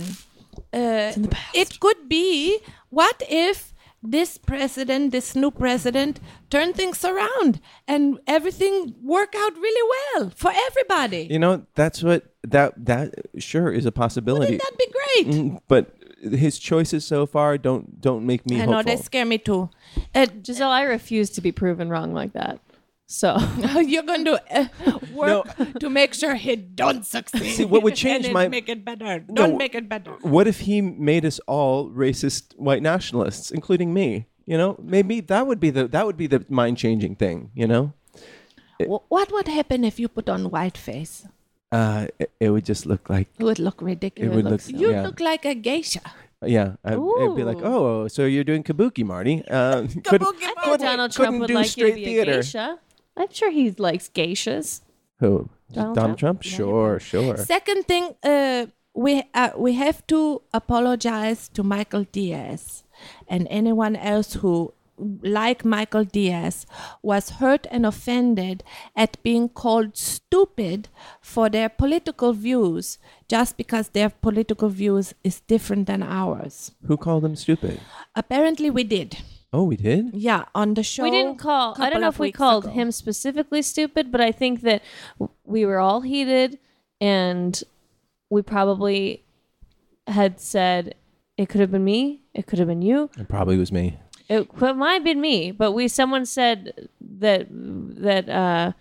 uh, it could be what if this president, this new president, turn things around and everything work out really well for everybody? you know that's what that that sure is a possibility Wouldn't that be great? Mm, but his choices so far don't don't make me I know hopeful they scare me too. Uh, Giselle, I refuse to be proven wrong like that. So you're going to uh, work to make sure he don't succeed. See, what would change and my- make it better. Don't make it better. what if he made us all racist white nationalists including me you know maybe that would be the that would be the mind changing thing you know Wh- What would happen if you put on white face? uh it, it would just look like It would look ridiculous. It would look- you yeah. look like a geisha. Yeah, I, it'd be like, oh, so you're doing kabuki, Marty? Uh, Kabuki I think Couldn't- Donald Trump would like you to be a geisha. I'm sure he likes geishas. Who? Donald Donald, Trump? Trump? Sure, sure. Second thing, uh, we uh, we have to apologize to Michael Diaz and anyone else who, like Michael Diaz, was hurt and offended at being called stupid for their political views just because their political views is different than ours. Who called them stupid? Apparently, we did. Oh, we did. Yeah, on the show. we didn't call. I don't know if we called ago. him specifically stupid, but I think that we were all heated, and we probably had said it could have been me, it could have been you, It probably was me. it, it might have been me. But we someone said that that uh,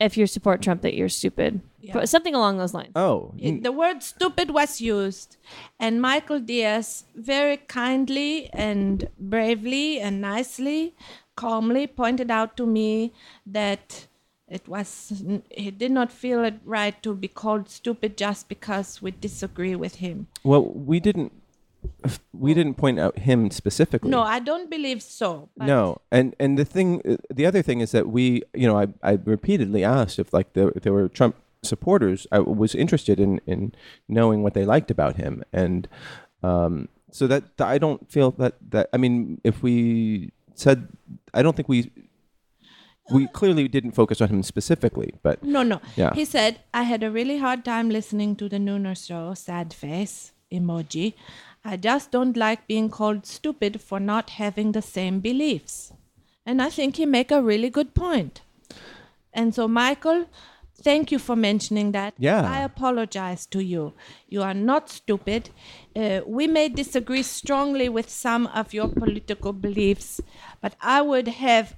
if you support Trump, that you're stupid, But something along those lines. Oh, It- the word stupid was used and michael diaz very kindly and bravely and nicely calmly pointed out to me that it was he did not feel it right to be called stupid just because we disagree with him well, we didn't. We didn't point out him specifically. no i don't believe so no, and and the thing, the other thing is that we, you know, I, I repeatedly asked if like there, there were Trump supporters. I was interested in in knowing what they liked about him, and um, so that I don't feel that that I mean, if we said, I don't think we we clearly didn't focus on him specifically, but No, no. Yeah. He said, I had a really hard time listening to the Nooner show, sad face emoji. I just don't like being called stupid for not having the same beliefs. And I think he make a really good point. And so, Michael, thank you for mentioning that. Yeah. I apologize to you. You are not stupid. Uh, we may disagree strongly with some of your political beliefs, but I would have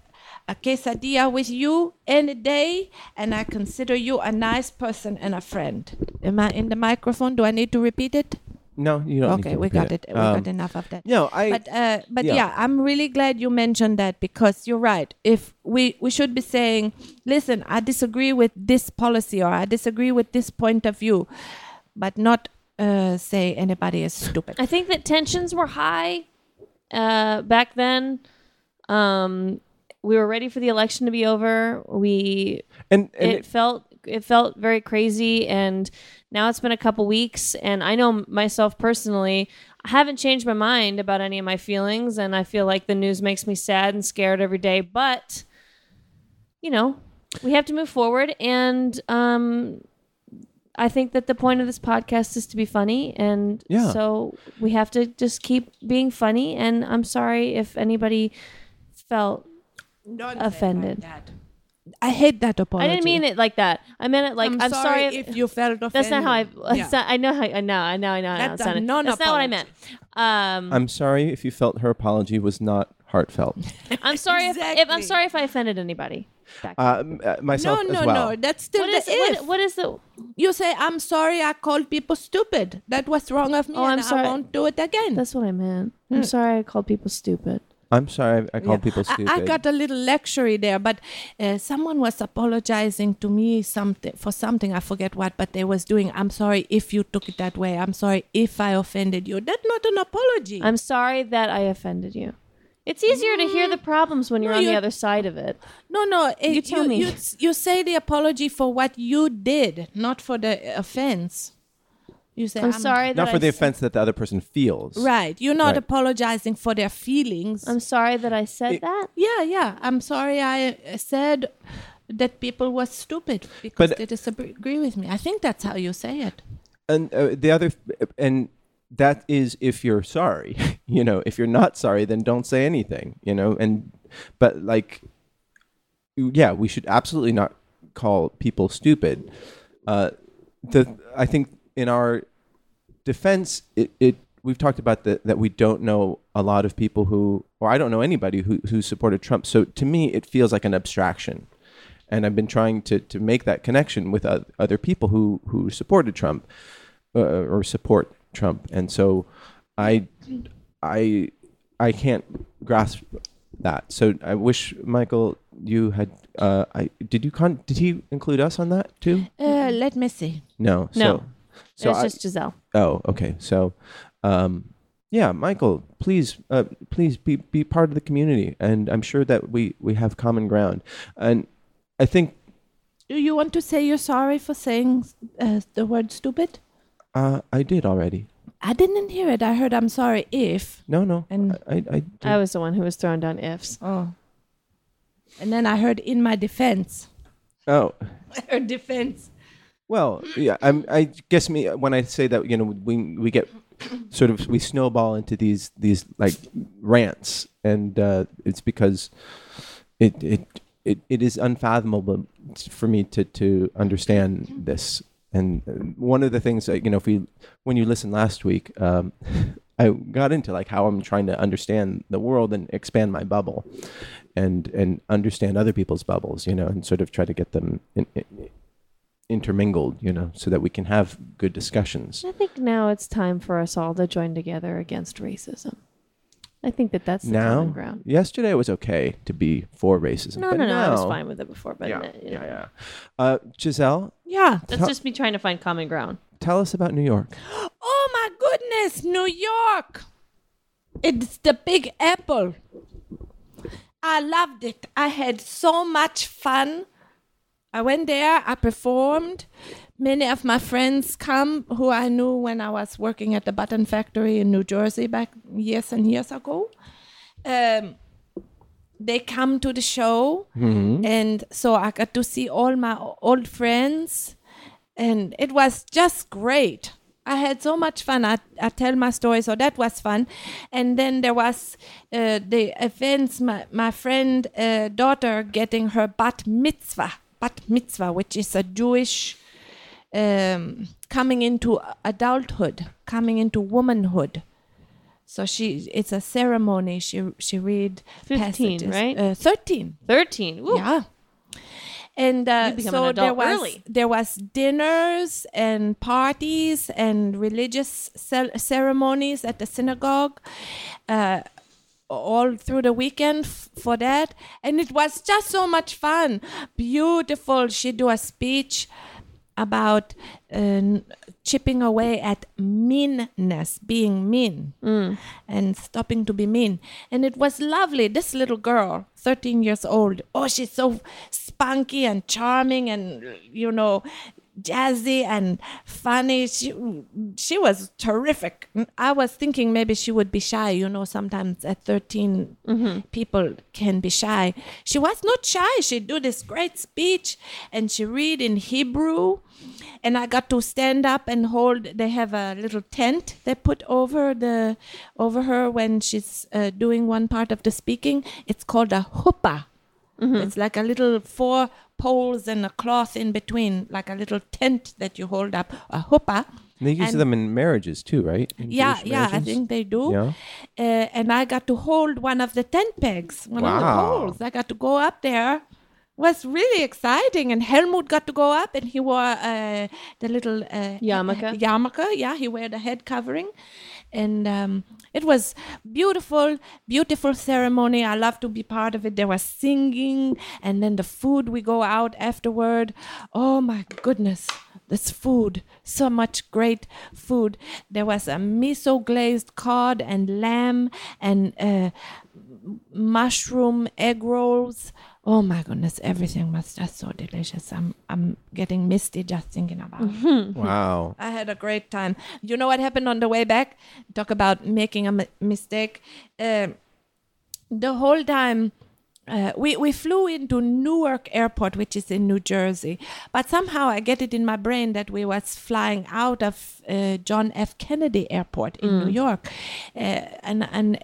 a quesadilla with you any day, and I consider you a nice person and a friend. Am I in the microphone? Do I need to repeat it? No, you don't. need okay, to we got it. We Um, got enough of that. No, I. But uh, but yeah. yeah. I'm really glad you mentioned that because you're right. If we we should be saying, listen, I disagree with this policy or I disagree with this point of view, but not uh, say anybody is stupid. I think that tensions were high uh, back then. Um, we were ready for the election to be over. We and and it, felt it felt very crazy, and now it's been a couple weeks, and I know myself personally. I haven't changed my mind about any of my feelings, and I feel like the news makes me sad and scared every day. But you know, we have to move forward, and um, I think that the point of this podcast is to be funny, and Yeah. so we have to just keep being funny. And I'm sorry if anybody felt Don't like offended. That. I hate that apology. I didn't mean it like that. I meant it like I'm, I'm, sorry, if, if you felt offended. that's not how I. Yeah. not, I know how. I know. I know. I know. I know. That's It's a not- That's not what I meant. Um, I'm sorry if you felt her apology was not heartfelt. I'm sorry if, if I'm sorry if I offended anybody. Back Uh, m- uh, myself no, no, as well. no. That's still what the is if. what, what is the? you say, "I'm sorry, I called people stupid. That was wrong of me, Oh, I'm and sorry. I won't do it again." That's what I meant. I'm sorry I called people stupid. I'm sorry I called Yeah. people I- stupid. I, got a little luxury there, but uh, someone was apologizing to me something for something I forget what, but they was doing. I'm sorry if you took it that way. I'm sorry if I offended you. That's not an apology. I'm sorry that I offended you. It's easier to hear the problems when you're No, on the other side of it. no, no. eh, You tell me. You, you say the apology for what you did, not for the offense. You say, I'm sorry that not for I the s- offense that the other person feels. Right. You're not Right. apologizing for their feelings. I'm sorry that I said that. yeah, yeah. I'm sorry I uh, said that people were stupid because But- they disagree with me. I think that's how you say it. And uh, the other, and that is if you're sorry. you know, if you're not sorry, then don't say anything. You know, and but like, yeah, we should absolutely not call people stupid. Uh, the I think in our defense, it, it we've talked about that that we don't know a lot of people who, or I don't know anybody who who supported Trump. So to me, it feels like an abstraction, and I've been trying to to make that connection with other people who who supported Trump uh, or support Trump, and so I I I can't grasp that. So I wish Michael you had. Uh, I did you con did he include us on that too? Uh, let me see. No. No. So, so it's I- just Giselle. Oh, okay. So, um, yeah, Michael, please, uh, please be be part of the community, and I'm sure that we we have common ground. And I think Do you want to say you're sorry for saying uh, the word stupid? uh, I did already. I didn't hear it. I heard I'm sorry if. No, no, And- I, I, I. I was the one who was throwing down ifs. Oh. And then I heard in my defense. oh, I heard defense. Well, yeah. I'm. I guess me when I say that, you know, we we get sort of we snowball into these these like rants, and uh, it's because it it it, it is unfathomable for me to to understand this. And one of the things that you know, if we when you listened last week, um, I got into like how I'm trying to understand the world and expand my bubble, and and understand other people's bubbles, you know, and sort of try to get them in, in, intermingled, you know, so that we can have good discussions. I think now it's time for us all to join together against racism. I think that that's the common Now, ground. yesterday it was okay to be for racism. No, but no, no. I was fine with it before, but Yeah, uh, you yeah, know, yeah. Uh, Giselle, Yeah. that's Tell- just me trying to find common ground. tell us about New York. Oh my goodness, New York. It's the Big Apple. I loved it. I had so much fun. I went there, I performed. Many of my friends come who I knew when I was working at the button factory in New Jersey back years and years ago. Um, they come to the show, and so I got to see all my old friends and it was just great. I had so much fun. I, I tell my story, so that was fun. And then there was uh, the events. My my friend uh, daughter getting her bat mitzvah, bat mitzvah, which is a Jewish um, coming into adulthood, coming into womanhood. So she, it's a ceremony. She she read 15, passages. right? Uh, Thirteen. 13 Woo. Yeah. And uh, so an there was early. there was dinners and parties and religious cel- ceremonies at the synagogue, uh, all through the weekend f- for that, and it was just so much fun. Beautiful. She do a speech about uh, chipping away at meanness, being mean, and stopping to be mean. And it was lovely. This little girl, 13 years old, oh, she's so spunky and charming and, you know, jazzy and funny. She, she was terrific. I was thinking maybe she would be shy. You know, sometimes at 13, people can be shy. She was not shy. She do this great speech and she read in Hebrew. And I got to stand up and hold. They have a little tent they put over the over her when she's uh, doing one part of the speaking. It's called a huppah. It's like a little four poles and a cloth in between, like a little tent that you hold up, a huppah. And they use And- them in marriages too, right? In Yeah, Jewish yeah, I think they do. Yeah. Uh, and I got to hold one of the tent pegs, one of the poles. I got to go up there. Was really exciting, and Helmut got to go up, and he wore uh, the little uh, Yarmulke? yarmulke. Yeah, he wore the head covering, and um, it was beautiful, beautiful ceremony. I love to be part of it. There was singing, and then the food. We go out afterward. Oh my goodness, this food! So much great food. There was a miso glazed cod and lamb and uh, mushroom egg rolls. Oh my goodness, everything was just so delicious. I'm I'm getting misty just thinking about it. Wow. I had a great time. You know what happened on the way back? Talk about making a mistake. Um the whole time, uh, we, we flew into Newark Airport, which is in New Jersey, but somehow I get it in my brain that we was flying out of uh, John F. Kennedy Airport in New York, uh, and and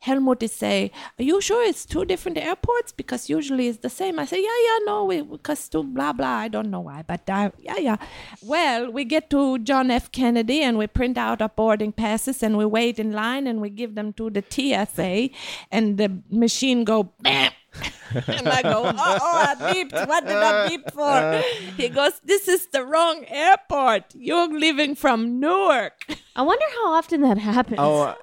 Helmut is say, "Are you sure it's two different airports? Because usually it's the same." I say, "Yeah, yeah, no, we because to blah blah. I don't know why, but uh, yeah, yeah." Well, we get to John F. Kennedy and we print out our boarding passes and we wait in line and we give them to the TSA, and the machine go. Bam! and I go, oh, oh, I beeped. What did I beep for? He goes, this is the wrong airport. You're leaving from Newark. I wonder how often that happens. Oh, uh,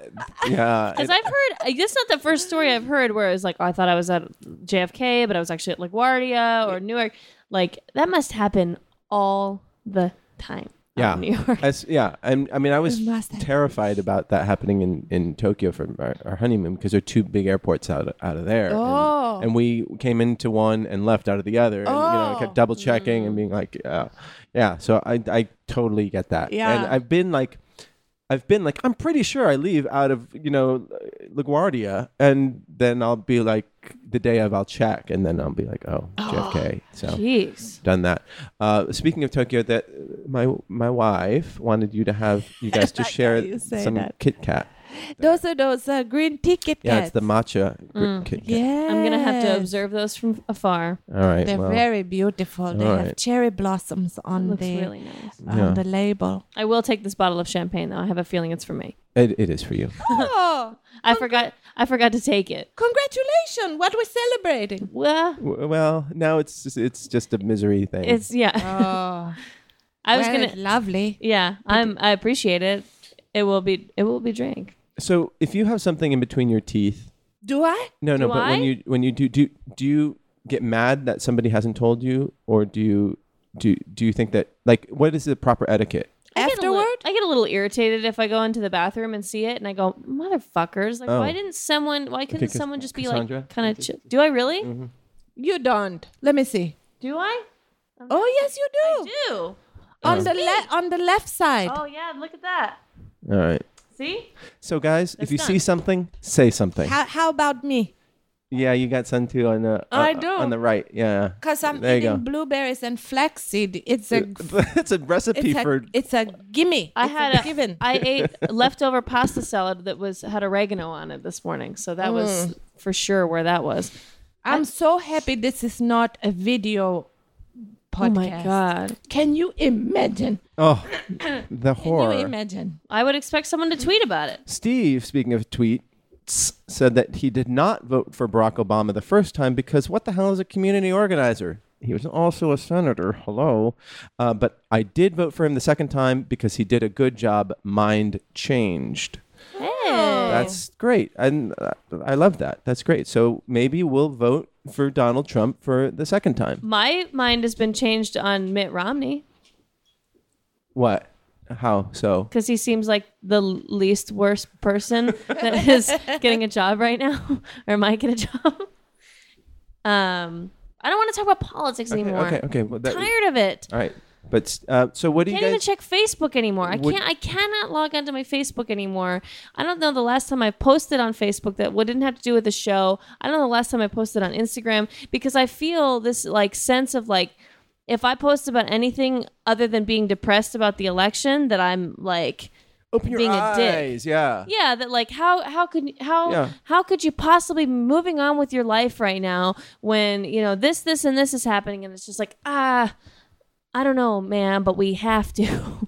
yeah. Because I've heard, like, this is not the first story I've heard where it was like, oh, I thought I was at JFK, but I was actually at LaGuardia or Newark. Like, that must happen all the time. Yeah. New York. As- yeah. And I mean, I was It must happen. terrified about that happening in, in Tokyo for our, our honeymoon because there are two big airports out, out of there. And- Oh. And, we came into one and left out of the other. And, you know, Oh. kept double checking and being like, uh, yeah. So I, I totally get that. Yeah, And I've been like, I've been like, I'm pretty sure I leave out of, you know, LaGuardia. And then I'll be like, the day of, I'll check. And then I'll be like, oh, JFK. So Jeez. done that. Uh, speaking of Tokyo, that my my wife wanted you to have you guys to share some that. Kit Kat. Those are those uh, green ticket Yeah, cats. it's the matcha gr- Kit Kat. Yeah. I'm going to have to observe those from afar. All right. They're well, very beautiful. They All have right. cherry blossoms on Looks the really nice. on Yeah. the label. I will take this bottle of champagne, though. I have a feeling it's for me. it, it is for you. oh, I forgot. I forgot to take it. congratulations! What we're celebrating? Well, W- well, now it's just, it's just a misery thing. it's yeah. Oh, I was well, gonna. lovely. Yeah, I'm. I appreciate it. It will be. It will be drank. So if you have something in between your teeth, Do I? no, no, Do but when you when you do do do you get mad that somebody hasn't told you, or do you do do you think that like what is the proper etiquette? I get a li- Afterward? I get a little irritated if I go into the bathroom and see it, and I go, "Motherfuckers! Like, Oh. why didn't someone? Why couldn't Cas- someone just be like, kind of? Ch- do I really? Mm-hmm. You don't. Let me see. Do I? Oh yes, you do. Do. On oh. the le- on the left side. Oh yeah, look at that. All right. See? So guys, if you done. see something, say something. How how about me? Yeah, you got sun too on the I uh, do. on the right. Yeah, Because I'm There eating blueberries and flaxseed. It's a it's a recipe it's a, for. it's a gimme. I It's had a, given. I ate leftover pasta salad that was had oregano on it this morning, so that Mm. was for sure where that was. I'm so happy this is not a video podcast. Oh my god! Can you imagine? Oh, the horror! Can you imagine? I would expect someone to tweet about it. Steve, speaking of tweets, said that he did not vote for Barack Obama the first time because what the hell is a community organizer? He was also a senator. Hello. Uh, but I did vote for him the second time because he did a good job. Mind changed. That's great. And uh, I love that. That's great. So maybe we'll vote for Donald Trump for the second time. my mind has been changed on Mitt Romney What? How so? because he seems like the least worst person that is getting a job right now, or might get a job. Um, I don't want to talk about politics Okay, anymore. okay, okay. Well, that, Tired of it. all right. But uh, so what do you can't even check Facebook anymore. I Would- can't. I cannot log onto my Facebook anymore. I don't know the last time I posted on Facebook that what didn't have to do with the show. I don't know the last time I posted on Instagram because I feel this like sense of like if I post about anything other than being depressed about the election, that I'm like Open your being eyes. a dick. Yeah. Yeah, that like how how could how Yeah. how could you possibly be moving on with your life right now when you know this this and this is happening and it's just like ah I don't know man but we have to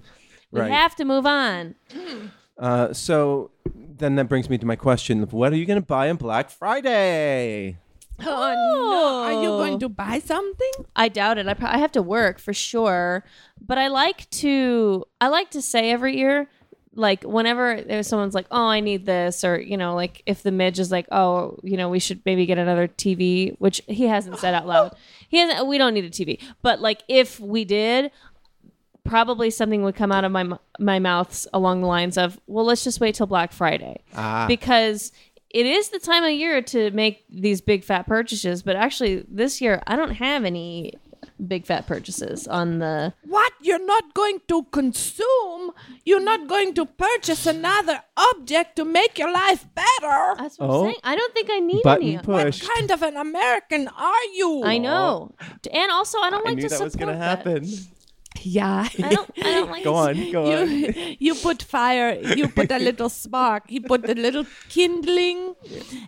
we Right. have to move on. Uh, so then that brings me to my question: of What are you going to buy on Black Friday? Oh, no. Are you going to buy something? I doubt it. I, pro- I have to work for sure, but I like to I like to say every year, like whenever there's someone's like, "Oh, I need this," or you know, like if the midge is like, "Oh, you know, we should maybe get another TV," which he hasn't said out loud. He hasn't. We don't need a TV, but like if we did. Probably something would come out of my my mouths along the lines of, "Well, let's just wait till Black Friday," ah. because it is the time of year to make these big fat purchases. But actually, this year I don't have any big fat purchases on the. What? You're not going to consume? You're not going to purchase another object to make your life better? That's what Oh. I'm saying. I don't think I need Button any. push. What kind of an American are you? I know, and also I don't I like knew to that was support going to that. happen. Yeah. I don't. I don't like. Go to on, go on. you, you put fire, you put a little spark, he put a little kindling,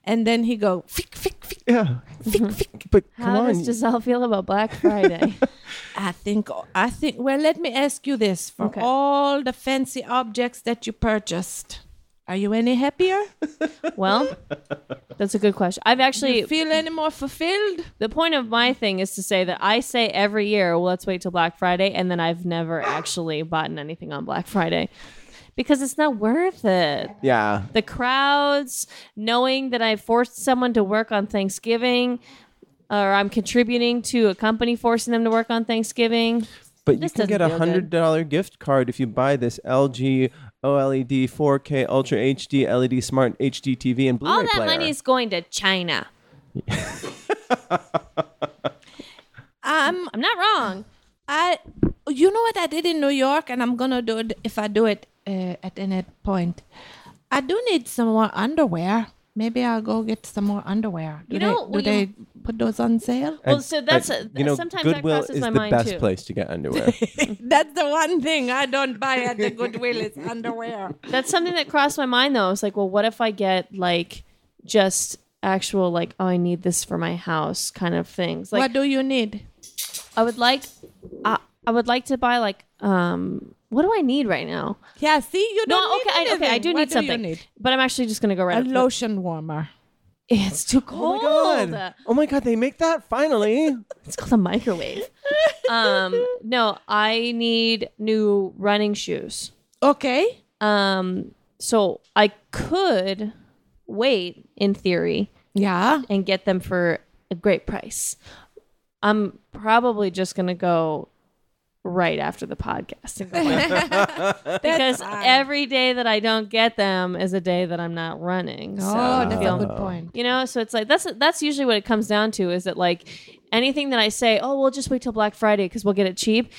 and then he go, fick, fick, fick, Yeah. fick, mm-hmm. fick. But come How on. does Giselle feel about Black Friday? I think, I think, well, let me ask you this for Okay. all the fancy objects that you purchased, are you any happier? well, that's a good question. I've actually you feel any more fulfilled? the point of my thing is to say that I say every year, well, let's wait till Black Friday, and then I've never actually bought anything on Black Friday because it's not worth it. yeah. The crowds, knowing that I forced someone to work on Thanksgiving, or I'm contributing to a company forcing them to work on Thanksgiving. But you can get a hundred dollar gift card if you buy this LG OLED 4K Ultra HD LED Smart HD TV and Blu-ray All that player. money is going to China. Um, I'm not wrong. I, you know what I did in New York, and I'm gonna do it if I do it uh, at any point. I do need some more underwear. Maybe I'll go get some more underwear. Do You they, know, do well, they you- put those on sale? Well, so that's and, a- you know sometimes that Goodwill crosses is my the mind, best too. place to get underwear. That's the one thing I don't buy at the Goodwill is underwear. That's something that crossed my mind though. It's like, well, what if I get like just actual like, oh, I need this for my house kind of things. Like what do you need? I would like, I I would like to buy like, um, what do I need right now? Yeah, see, you No, don't okay, need I, okay, I anything. do What need you something, need? but I'm actually just gonna go right. A up to- lotion warmer. It's too cold. oh my god! Oh my god! They make that finally. It's called a microwave. um, no, I need new running shoes. Okay. Um, so I could wait, in theory, Yeah. and get them for a great price. I'm probably just gonna go right after the podcast because every day that I don't get them is a day that I'm not running. Oh, so Oh, that's feel- a good point. you know, so it's like that's that's usually what it comes down to is that like anything that I say, oh, we'll just wait till Black Friday because we'll get it cheap.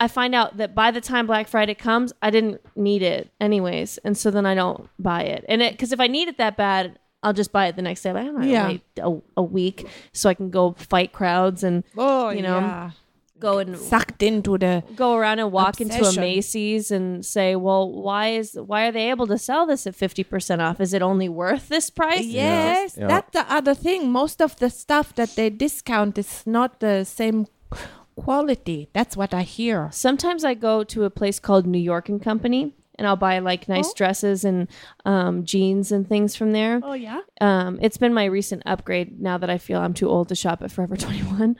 I find out that by the time Black Friday comes, I didn't need it anyways, and so then I don't buy it. And it because if I need it that bad, I'll just buy it the next day. But I don't know, Yeah. wait a, a week so I can go fight crowds and Oh, you know yeah. Go and Sucked into the. go around and walk into a Macy's and say, well, why is why are they able to sell this at fifty percent off? Is it only worth this price? Yes, Yeah. that's the other thing. Most of the stuff that they discount is not the same quality. That's what I hear. sometimes I go to a place called New York and Company and I'll buy like nice Oh. dresses and um, jeans and things from there. Oh yeah. Um, it's been my recent upgrade now that I feel I'm too old to shop at Forever 21.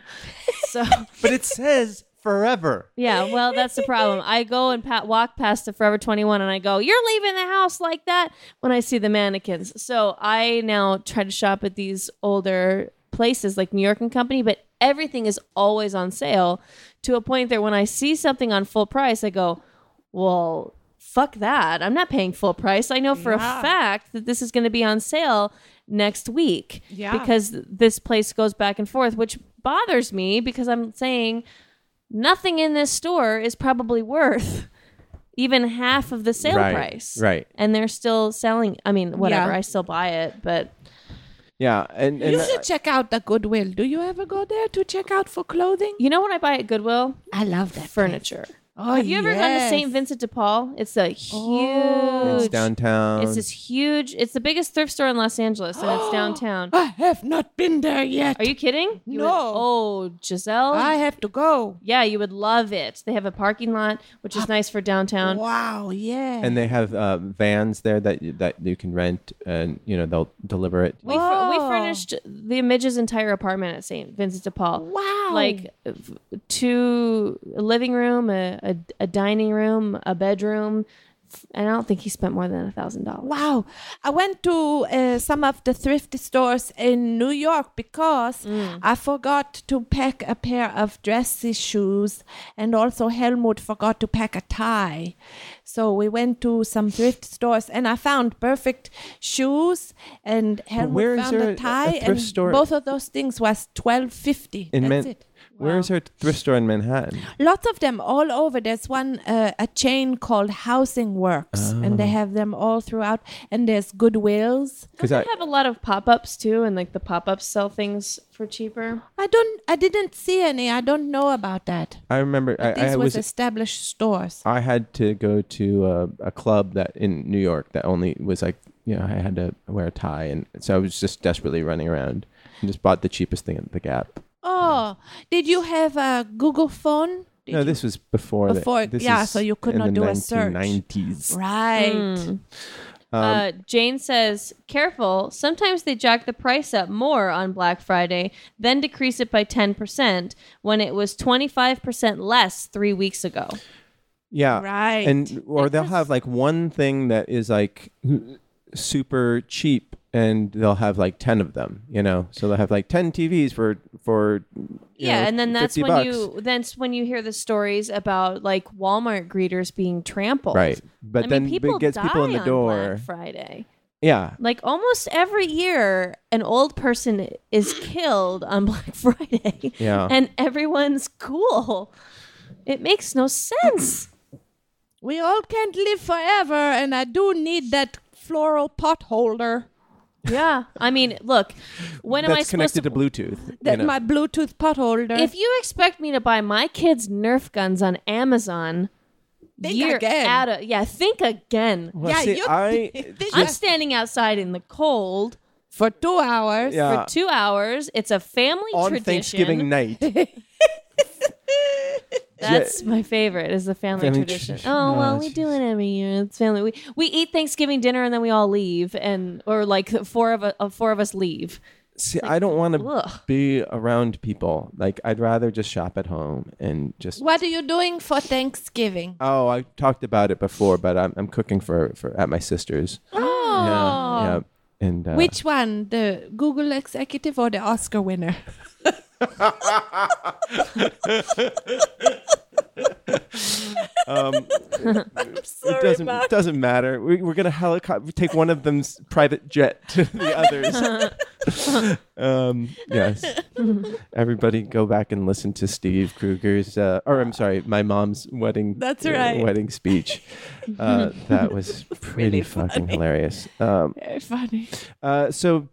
So But it says forever. yeah, well that's the problem. I go and walk past the Forever 21 and I go, "You're leaving the house like that?" when I see the mannequins. So I now try to shop at these older places like New York and Company, but everything is always on sale to a point that when I see something on full price, I go, "Well, fuck that. I'm not paying full price. I know for Yeah. a fact that this is going to be on sale next week Yeah. because this place goes back and forth, which bothers me because I'm saying nothing in this store is probably worth even half of the sale Right, price. right. And they're still selling. I mean, whatever. Yeah. I still buy it, but Yeah, and, and You should check out the Goodwill. Do you ever go there to check out for clothing? you know what I buy at Goodwill? I love that Furniture. Oh, Have you ever gone to yes. St. Vincent de Paul? It's a huge. It's downtown. It's this huge. It's the biggest thrift store in Los Angeles, and it's downtown. I have not been there yet. Are you kidding? You would- No. oh, Giselle. I have to go. yeah, you would love it. They have a parking lot, which is nice for downtown. Wow, yeah. and they have uh, vans there that you, that you can rent, and you know they'll deliver it. We, fur- we Oh. furnished the Midge's entire apartment at St. Vincent de Paul. Wow. Like f- two a living room, a, a, a dining room, a bedroom, and I don't think he spent more than a thousand dollars. Wow. I went to uh, some of the thrift stores in New York because Mm. I forgot to pack a pair of dressy shoes and also Helmut forgot to pack a tie. So we went to some thrift stores and I found perfect shoes and Helmut where is found there a a- tie a thrift and store- both of those things was 12.50. In That's Man- it. Where is her thrift store in Manhattan? Lots of them all over. There's one uh, a chain called Housing Works, and they have them all throughout. And there's Goodwills. Because They I have a lot of pop-ups too, and like the pop-ups sell things for cheaper. I don't. I didn't see any. I don't know about that. I remember I, These I was was established stores. I had to go to uh, a club that in New York that only was like you know I had to wear a tie, and so I was just desperately running around and just bought the cheapest thing at the Gap. Oh, did you have a Google phone? Did no, you- this was before. the- Before- this yeah, so you could not the do a search. 1990s. right. Um, uh, Jane says, "Careful. Sometimes they jack the price up more on Black Friday, then decrease it by ten percent when it was twenty five percent less three weeks ago." Yeah. Right. And or they'll have like one thing that is like super cheap and they'll have like 10 of them, you know. So they'll have like 10 TVs for for you yeah, know, and then that's when bucks. you that's when you hear the stories about like Walmart greeters being trampled. Right. But I then mean, it people gets people in die the on door. Black Friday. Yeah. Like almost every year, an old person is killed on Black Friday. Yeah. And everyone's cool. It makes no sense. We all can't live forever, and I do need that floral pot holder. Yeah. I mean, look, when am I That's supposed connected to. to, Bluetooth. That you know. my Bluetooth pot holder. if you expect me to buy my kids Nerf guns on Amazon, Think you're again. At a, yeah, think again. Well, yeah, see, you. I this I'm is standing outside in the cold for two hours. yeah, for two hours. It's a family on tradition. Thanksgiving night. That's my favorite. Is the family, Family tradition. tradition. Oh No, well, it's we do it every year. It's family. We we eat Thanksgiving dinner and then we all leave, and or like four of us, uh, four of us leave. See, I don't want to be around people. Like I'd rather just shop at home and just What are you doing for Thanksgiving? Oh, I talked about it before, but I'm I'm cooking for for at my sister's. Oh, Yeah, yeah. And uh, which one? The Google executive or the Oscar winner? um, it doesn't doesn't matter. We, we're gonna helicopter take one of them's private jet to the others. um, yes. Everybody, go back and listen to Steve Kruger's, uh, or I'm sorry, my mom's wedding. That's uh, right. wedding speech. Uh, that was pretty fucking hilarious. Um, Very funny. Uh, so,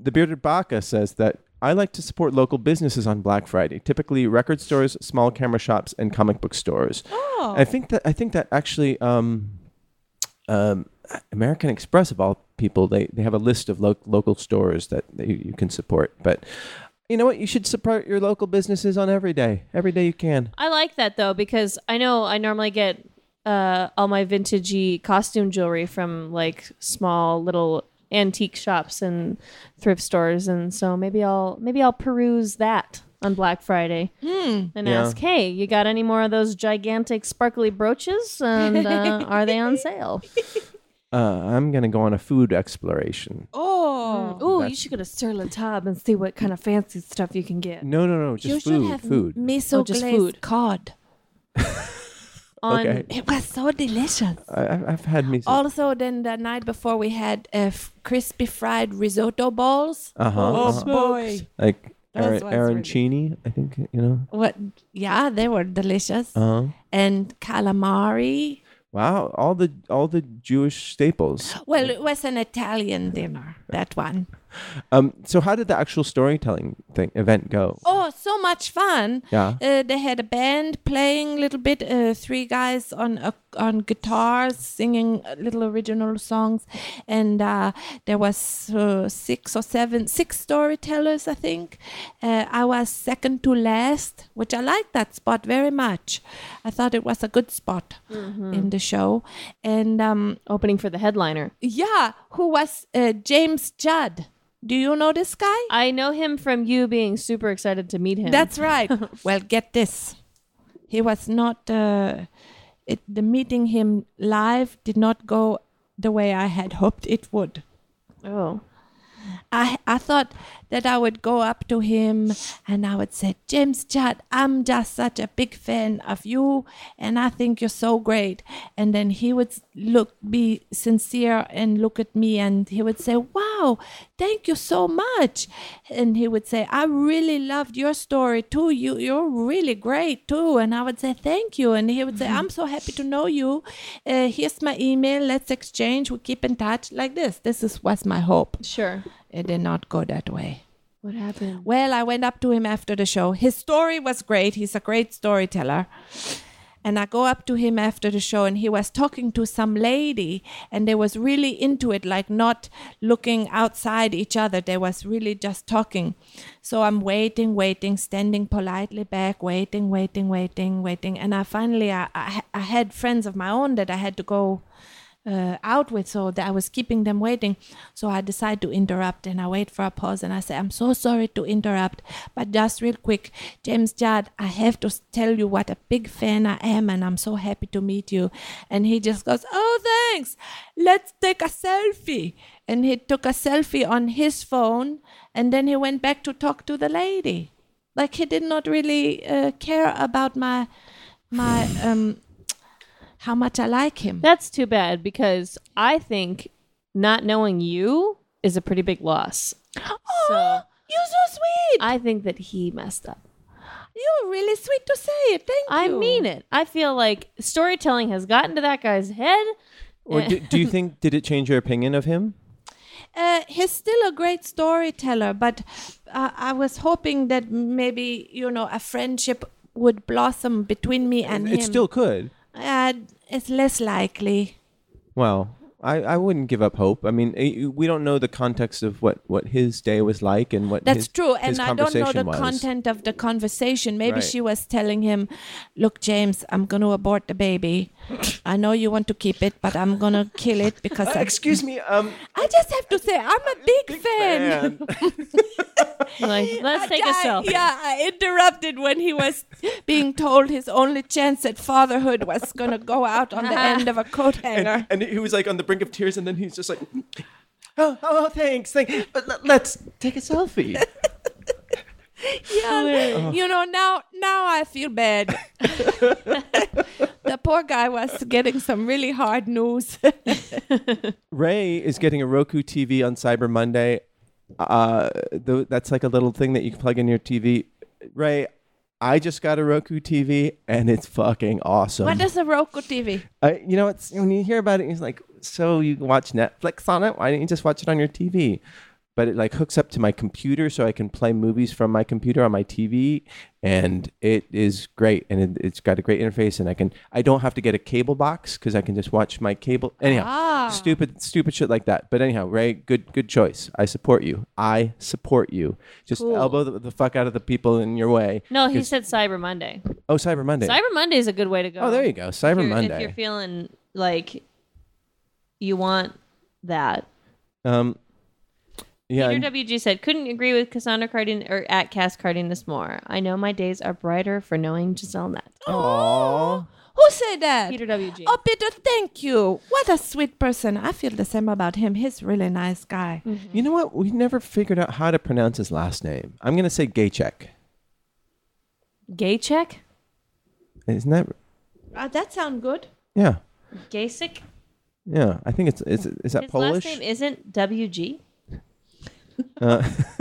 the Bearded Baka says that I like to support local businesses on Black Friday, typically record stores, small camera shops, and comic book stores. Oh, I think that I think that actually, um, um, American Express of all people, they, they have a list of lo- local stores that, that you, you can support. But you know what? You should support your local businesses on every day, every day you can. I like that though because I know I normally get uh, all my vintagey costume jewelry from like small little antique shops and thrift stores, and so maybe I'll maybe I'll peruse that on Black Friday and Yeah. ask, hey, you got any more of those gigantic sparkly brooches? And uh, are they on sale? Uh, I'm gonna go on a food exploration. oh. Ooh, you should go to Sur La Table and see what kind of fancy stuff you can get. No, no, no, You just should food, have food. miso Oh, just food. cod. On Okay. It was so delicious. I, I've- I've had miso. Also, then the night before we had uh, f- crispy fried risotto balls. Uh huh. Oh boy! like Those Aaron, really- arancini, I think you know. What? Yeah, they were delicious. Uh huh. and calamari. Wow, all the all the Jewish staples. Well, it was an Italian dinner. That one. um, so how did the actual storytelling thing event go? Oh, so much fun! Yeah. Uh, they had a band playing a little bit. Uh, three guys on uh, on guitars singing uh, little original songs, and uh, there was uh, six or seven, six storytellers, I think. Uh, I was second to last, which I liked that spot very much. I thought it was a good spot in the show, and um, Opening for the headliner. yeah, who was uh, James Judd? Do you know this guy? I know him from you being super excited to meet him. That's right. well, get this. He was not. Uh, it, the meeting him live did not go the way I had hoped it would. oh. I I thought that I would go up to him and I would say, James Judd, I'm just such a big fan of you and I think you're so great. And then he would look be sincere and look at me and he would say, Wow, thank you so much. And he would say, I really loved your story too. You you're really great too. And I would say, Thank you. And he would say, I'm so happy to know you. Uh, here's my email. Let's exchange. We keep in touch like this. This is was my hope. Sure. It did not go that way. What happened? Well, I went up to him after the show. His story was great. He's a great storyteller. And I go up to him after the show and he was talking to some lady and they was really into it, like not looking outside each other. They was really just talking. So I'm waiting, waiting, standing politely back, waiting, waiting, waiting, waiting. And I finally, I, I, I had friends of my own that I had to go uh, out with, so that I was keeping them waiting. So I decide to interrupt, and I wait for a pause, and I say, "I'm so sorry to interrupt, but just real quick, James Judd, I have to tell you what a big fan I am, and I'm so happy to meet you." And he just goes, "Oh, thanks. Let's take a selfie." And he took a selfie on his phone, and then he went back to talk to the lady. Like he did not really uh, care about my my um how much I like him. That's too bad because I think not knowing you is a pretty big loss. So You're so sweet. I think that he messed up. You're really sweet to say it. Thank I you. I mean it. I feel like storytelling has gotten to that guy's head. Or do, do you think did it change your opinion of him? Uh, he's still a great storyteller, but uh, I was hoping that maybe you know a friendship would blossom between me and him. It still could. Uh, it's less likely. Well, I, I wouldn't give up hope. I mean, eh, we don't know the context of what, what his day was like and what That's his, true, and I don't know the was. content of the conversation. Maybe Right. she was telling him, "Look, James, I'm going to abort the baby. I know you want to keep it, but I'm going to kill it because I, Excuse me. Um, I just have to say I'm a big, fan." Like, let's take a I- selfie. Yeah, I interrupted when he was being told his only chance at fatherhood was going to go out on the end of a coat hanger. and he was like on the brink of tears, and then he's just like, "Oh, oh, thanks, thanks. But let- let's take a selfie." Yeah, you know now now I feel bad. the poor guy was getting some really hard news. Ray is getting a Roku TV on Cyber Monday. Uh, th- that's like a little thing that you can plug in your TV. Ray, I just got a Roku TV, and it's fucking awesome. what is a Roku TV? I, you know, it's when you hear about it, it's like, so you can watch Netflix on it? Why didn't you just watch it on your TV? But it like hooks up to my computer, so I can play movies from my computer on my TV, and it is great. And it, it's got a great interface, and I can I don't have to get a cable box because I can just watch my cable. Anyhow, Ah. stupid stupid shit like that. But anyhow, Ray, good good choice. I support you. I support you. Just Cool. elbow the, the fuck out of the people in your way. No, he said Cyber Monday. oh Cyber Monday. Cyber Monday is a good way to go. oh, there you go. Cyber you're- Monday. If you're feeling like you want that. um, yeah. Peter WG said, couldn't agree with Cassandra Cardin or at Cass Cardenas more. I know my days are brighter for knowing Giselle Net. Aw. Who said that? Peter WG. Oh, Peter, thank you. What a sweet person. I feel the same about him. He's a really nice guy. You know what? We never figured out how to pronounce his last name. I'm gonna say Gaychek. Gay check? Isn't that? Uh, that sound good. Yeah, Gaysick? yeah. I think it's is, is that His Polish? last name isn't WG? Uh,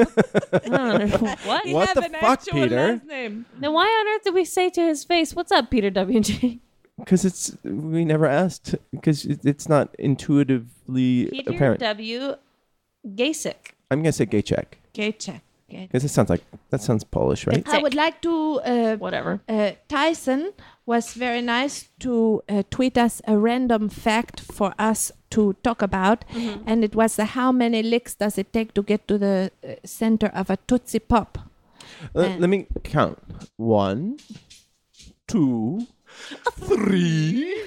I don't. What? What the an fuck, actual Peter? last name. Then why on earth did we say to his face, "What's up, Peter WG"? Because it's we never asked. Because it, it's not intuitively Peter apparent. W. Gasick. I'm gonna say Gaychek Gaychek. Okay. Because it sounds like that sounds Polish, right? I would like to uh, Whatever. uh, Tyson was very nice to uh, tweet us a random fact for us to talk about, and it was the how many licks does it take to get to the uh, center of a Tootsie Pop? Uh, let me count. One, two, three.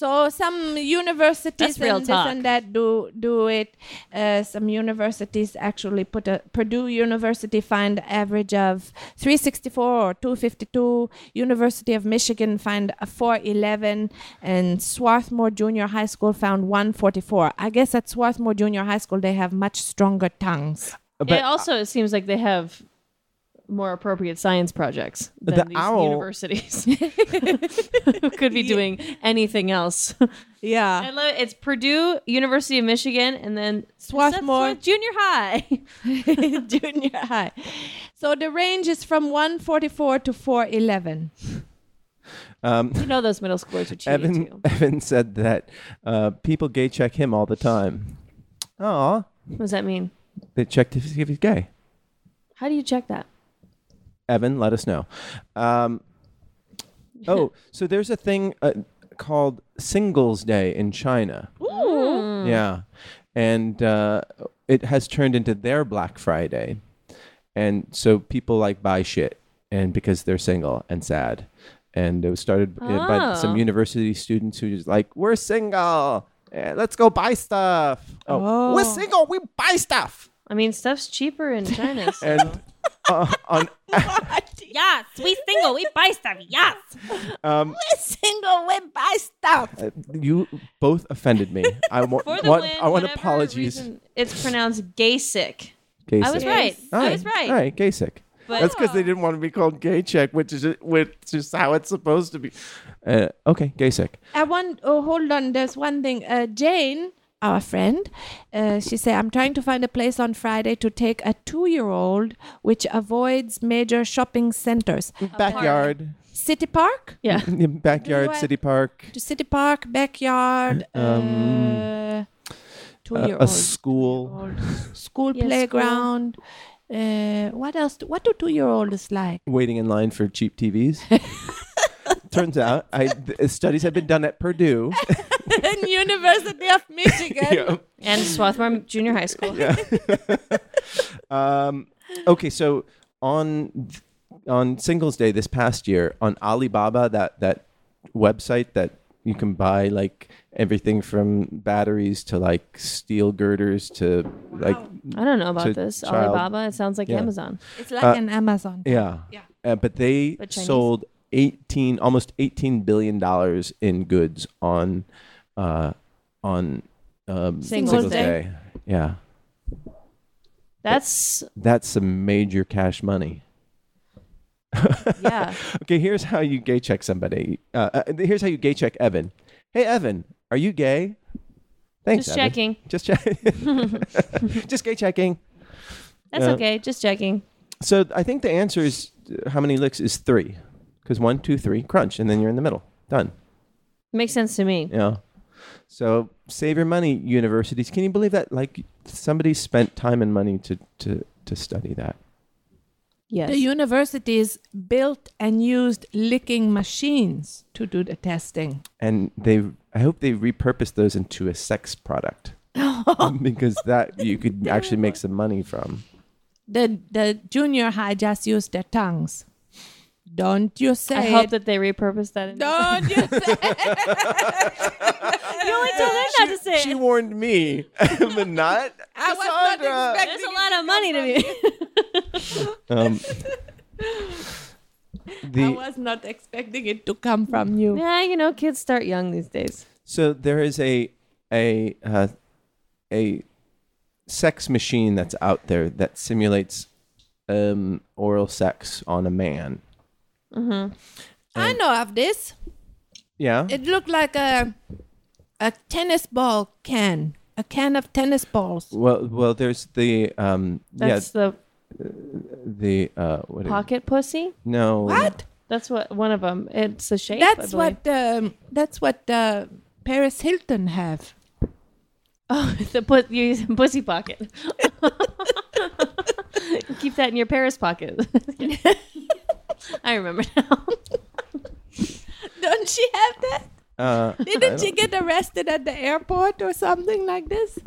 So some universities That's real and talk. this and that do do it. Uh, some universities actually put a Purdue University find average of 364 or 252. University of Michigan find a 411, and Swarthmore Junior High School found 144. I guess at Swarthmore Junior High School they have much stronger tongues. But it also it seems like they have more appropriate science projects than The these owl- universities who could be doing anything else. I Yeah, love it's Purdue, University of Michigan, and then Swarthmore. Swarth Junior High. junior high. So the range is from 144 to 411. um, you know those middle schoolers are cheating Evan too. Evan said that uh, people gay check him all the time. Aw, What does that mean? they check to see if he's gay. How do you check that? Evan, let us know. Um, oh, so there's a thing uh, called Singles Day in China. Ooh. Yeah, and uh, it has turned into their Black Friday, and so people like buy shit, and because they're single and sad, and it was started uh, by some Oh. university students who just like we're single, eh, let's go buy stuff. Oh, we're Oh. single, we buy stuff, I mean, stuff's cheaper in China. So. and uh, on yes, we single, we buy stuff. Yes. um, Single we buy stuff. uh, you both offended me. I want For the want, win, I want apologies. reason, it's pronounced gay sick. Gay I was sick. right. I was right. All right, gay sick. But- That's because they didn't want to be called gay check, which is which is how it's supposed to be. Uh, okay, gay sick. I want. Oh, hold on. There's one thing. Uh, Jane, our friend, uh, she said, "I'm trying to find a place on Friday to take a two-year-old, which avoids major shopping centers. Backyard, City Park Yeah. backyard, city park, to City Park, backyard, uh, a, two-year-old, a school. two-year-old, school Yeah, playground. Uh, what else? do- What do two-year-olds like? Waiting in line for cheap TVs. Turns out, I th- studies have been done at Purdue. in University of Michigan. Yeah. And Swarthmore Junior High School. Um, okay, so on on Singles Day this past year on Alibaba, that that website that you can buy like everything from batteries to like steel girders to like I don't know about To this. child- Alibaba. It sounds like Yeah. Amazon. It's like Uh, an Amazon. yeah Yeah. Uh, but they But Chinese? sold 18 almost 18 billion dollars in goods on uh on um, Singles Singles Day. Day. Yeah, That's that's some major cash money. yeah. Okay, here's how you gay check somebody. Uh, uh, here's how you gay check Evan. Hey, Evan, are you gay? Thanks. Just Evan. checking. Just checking. Just gay checking. That's Uh, okay. Just checking. So I think the answer is how many licks is three? Because one, two, three, crunch, and then you're in the middle. Done. Makes sense to me. Yeah. So save your money, universities. Can you believe that? Like somebody spent time and money to to to study that. Yes. The universities built and used licking machines to do the testing. and they I hope they repurposed those into a sex product because that you could actually make some money from. The the junior high just used their tongues. Don't you say I hope it. that they repurpose that. Into Don't you say you only told her not to say She it. warned me, but not. I was not Cassandra. expecting There's a lot of money to me. Um, I the was not expecting it to come from you. yeah, you know, kids start young these days. so there is a a uh, a sex machine that's out there that simulates um, oral sex on a man. I know of this. Yeah. It looked like a a tennis ball can, a can of tennis balls. well, well, there's the um, That's yeah, the the uh, what is- pocket pussy. No. What? That's what one of them. It's a shape. That's believe. what um, that's what uh, Paris Hilton have. Oh, the put you use pussy pocket. Keep that in your Paris pocket. I remember now. Don't she have that? Uh, Didn't she get arrested at the airport or something like this?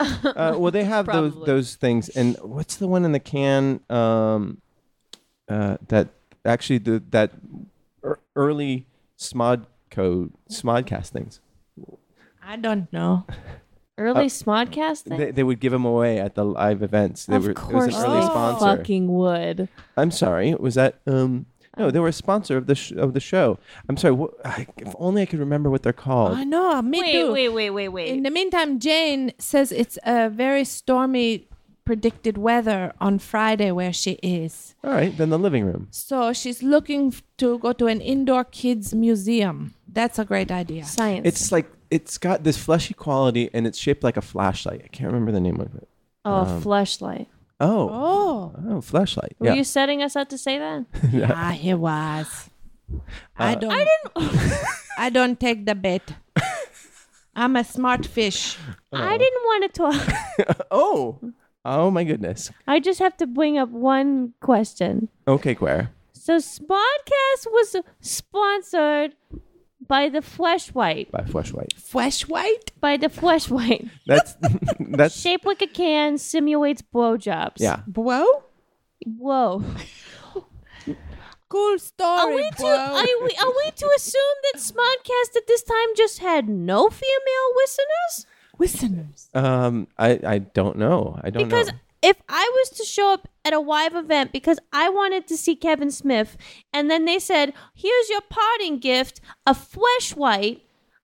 uh, well, they have those Probably. those things. And what's the one in the can? Um, uh, that actually the that ear- early Smod code SModcast things. I don't know. Early SModcast thing? They, they would give them away at the live events. They of were course it was an early they sponsor. fucking would. I'm sorry. Was that um? No, they were a sponsor of the sh- of the show. I'm sorry. What, I, if only I could remember what they're called. I know. Me Wait, too. wait, wait, wait, wait. In the meantime, Jane says it's a very stormy predicted weather on Friday where she is. All right, then the living room. So she's looking f- to go to an indoor kids museum. That's a great idea. Science. It's like it's got this fleshy quality, and it's shaped like a flashlight. I can't remember the name of it. oh, um, a flashlight. Oh, Oh, oh, flashlight. Were yeah. you setting us up to say that? yeah, he was. Uh, I don't. I didn't. I don't take the bait. I'm a smart fish. I didn't want to talk. oh, oh my goodness. I just have to bring up one question. Okay, Quan. So, SModcast was sponsored by the Fleshlight. By flashlight. Fleshlight? By the Fleshlight. That's that's Shaped like a can, simulates blowjobs. yeah. Whoa. Whoa. Cool story. Are we to bro. are we, are we to assume that SModcast at this time just had no female listeners? Listeners. Um, I I don't know. I don't know Because know. if I was to show up at a live event because I wanted to see Kevin Smith, and then they said, "Here's your parting gift, a Fleshlight,"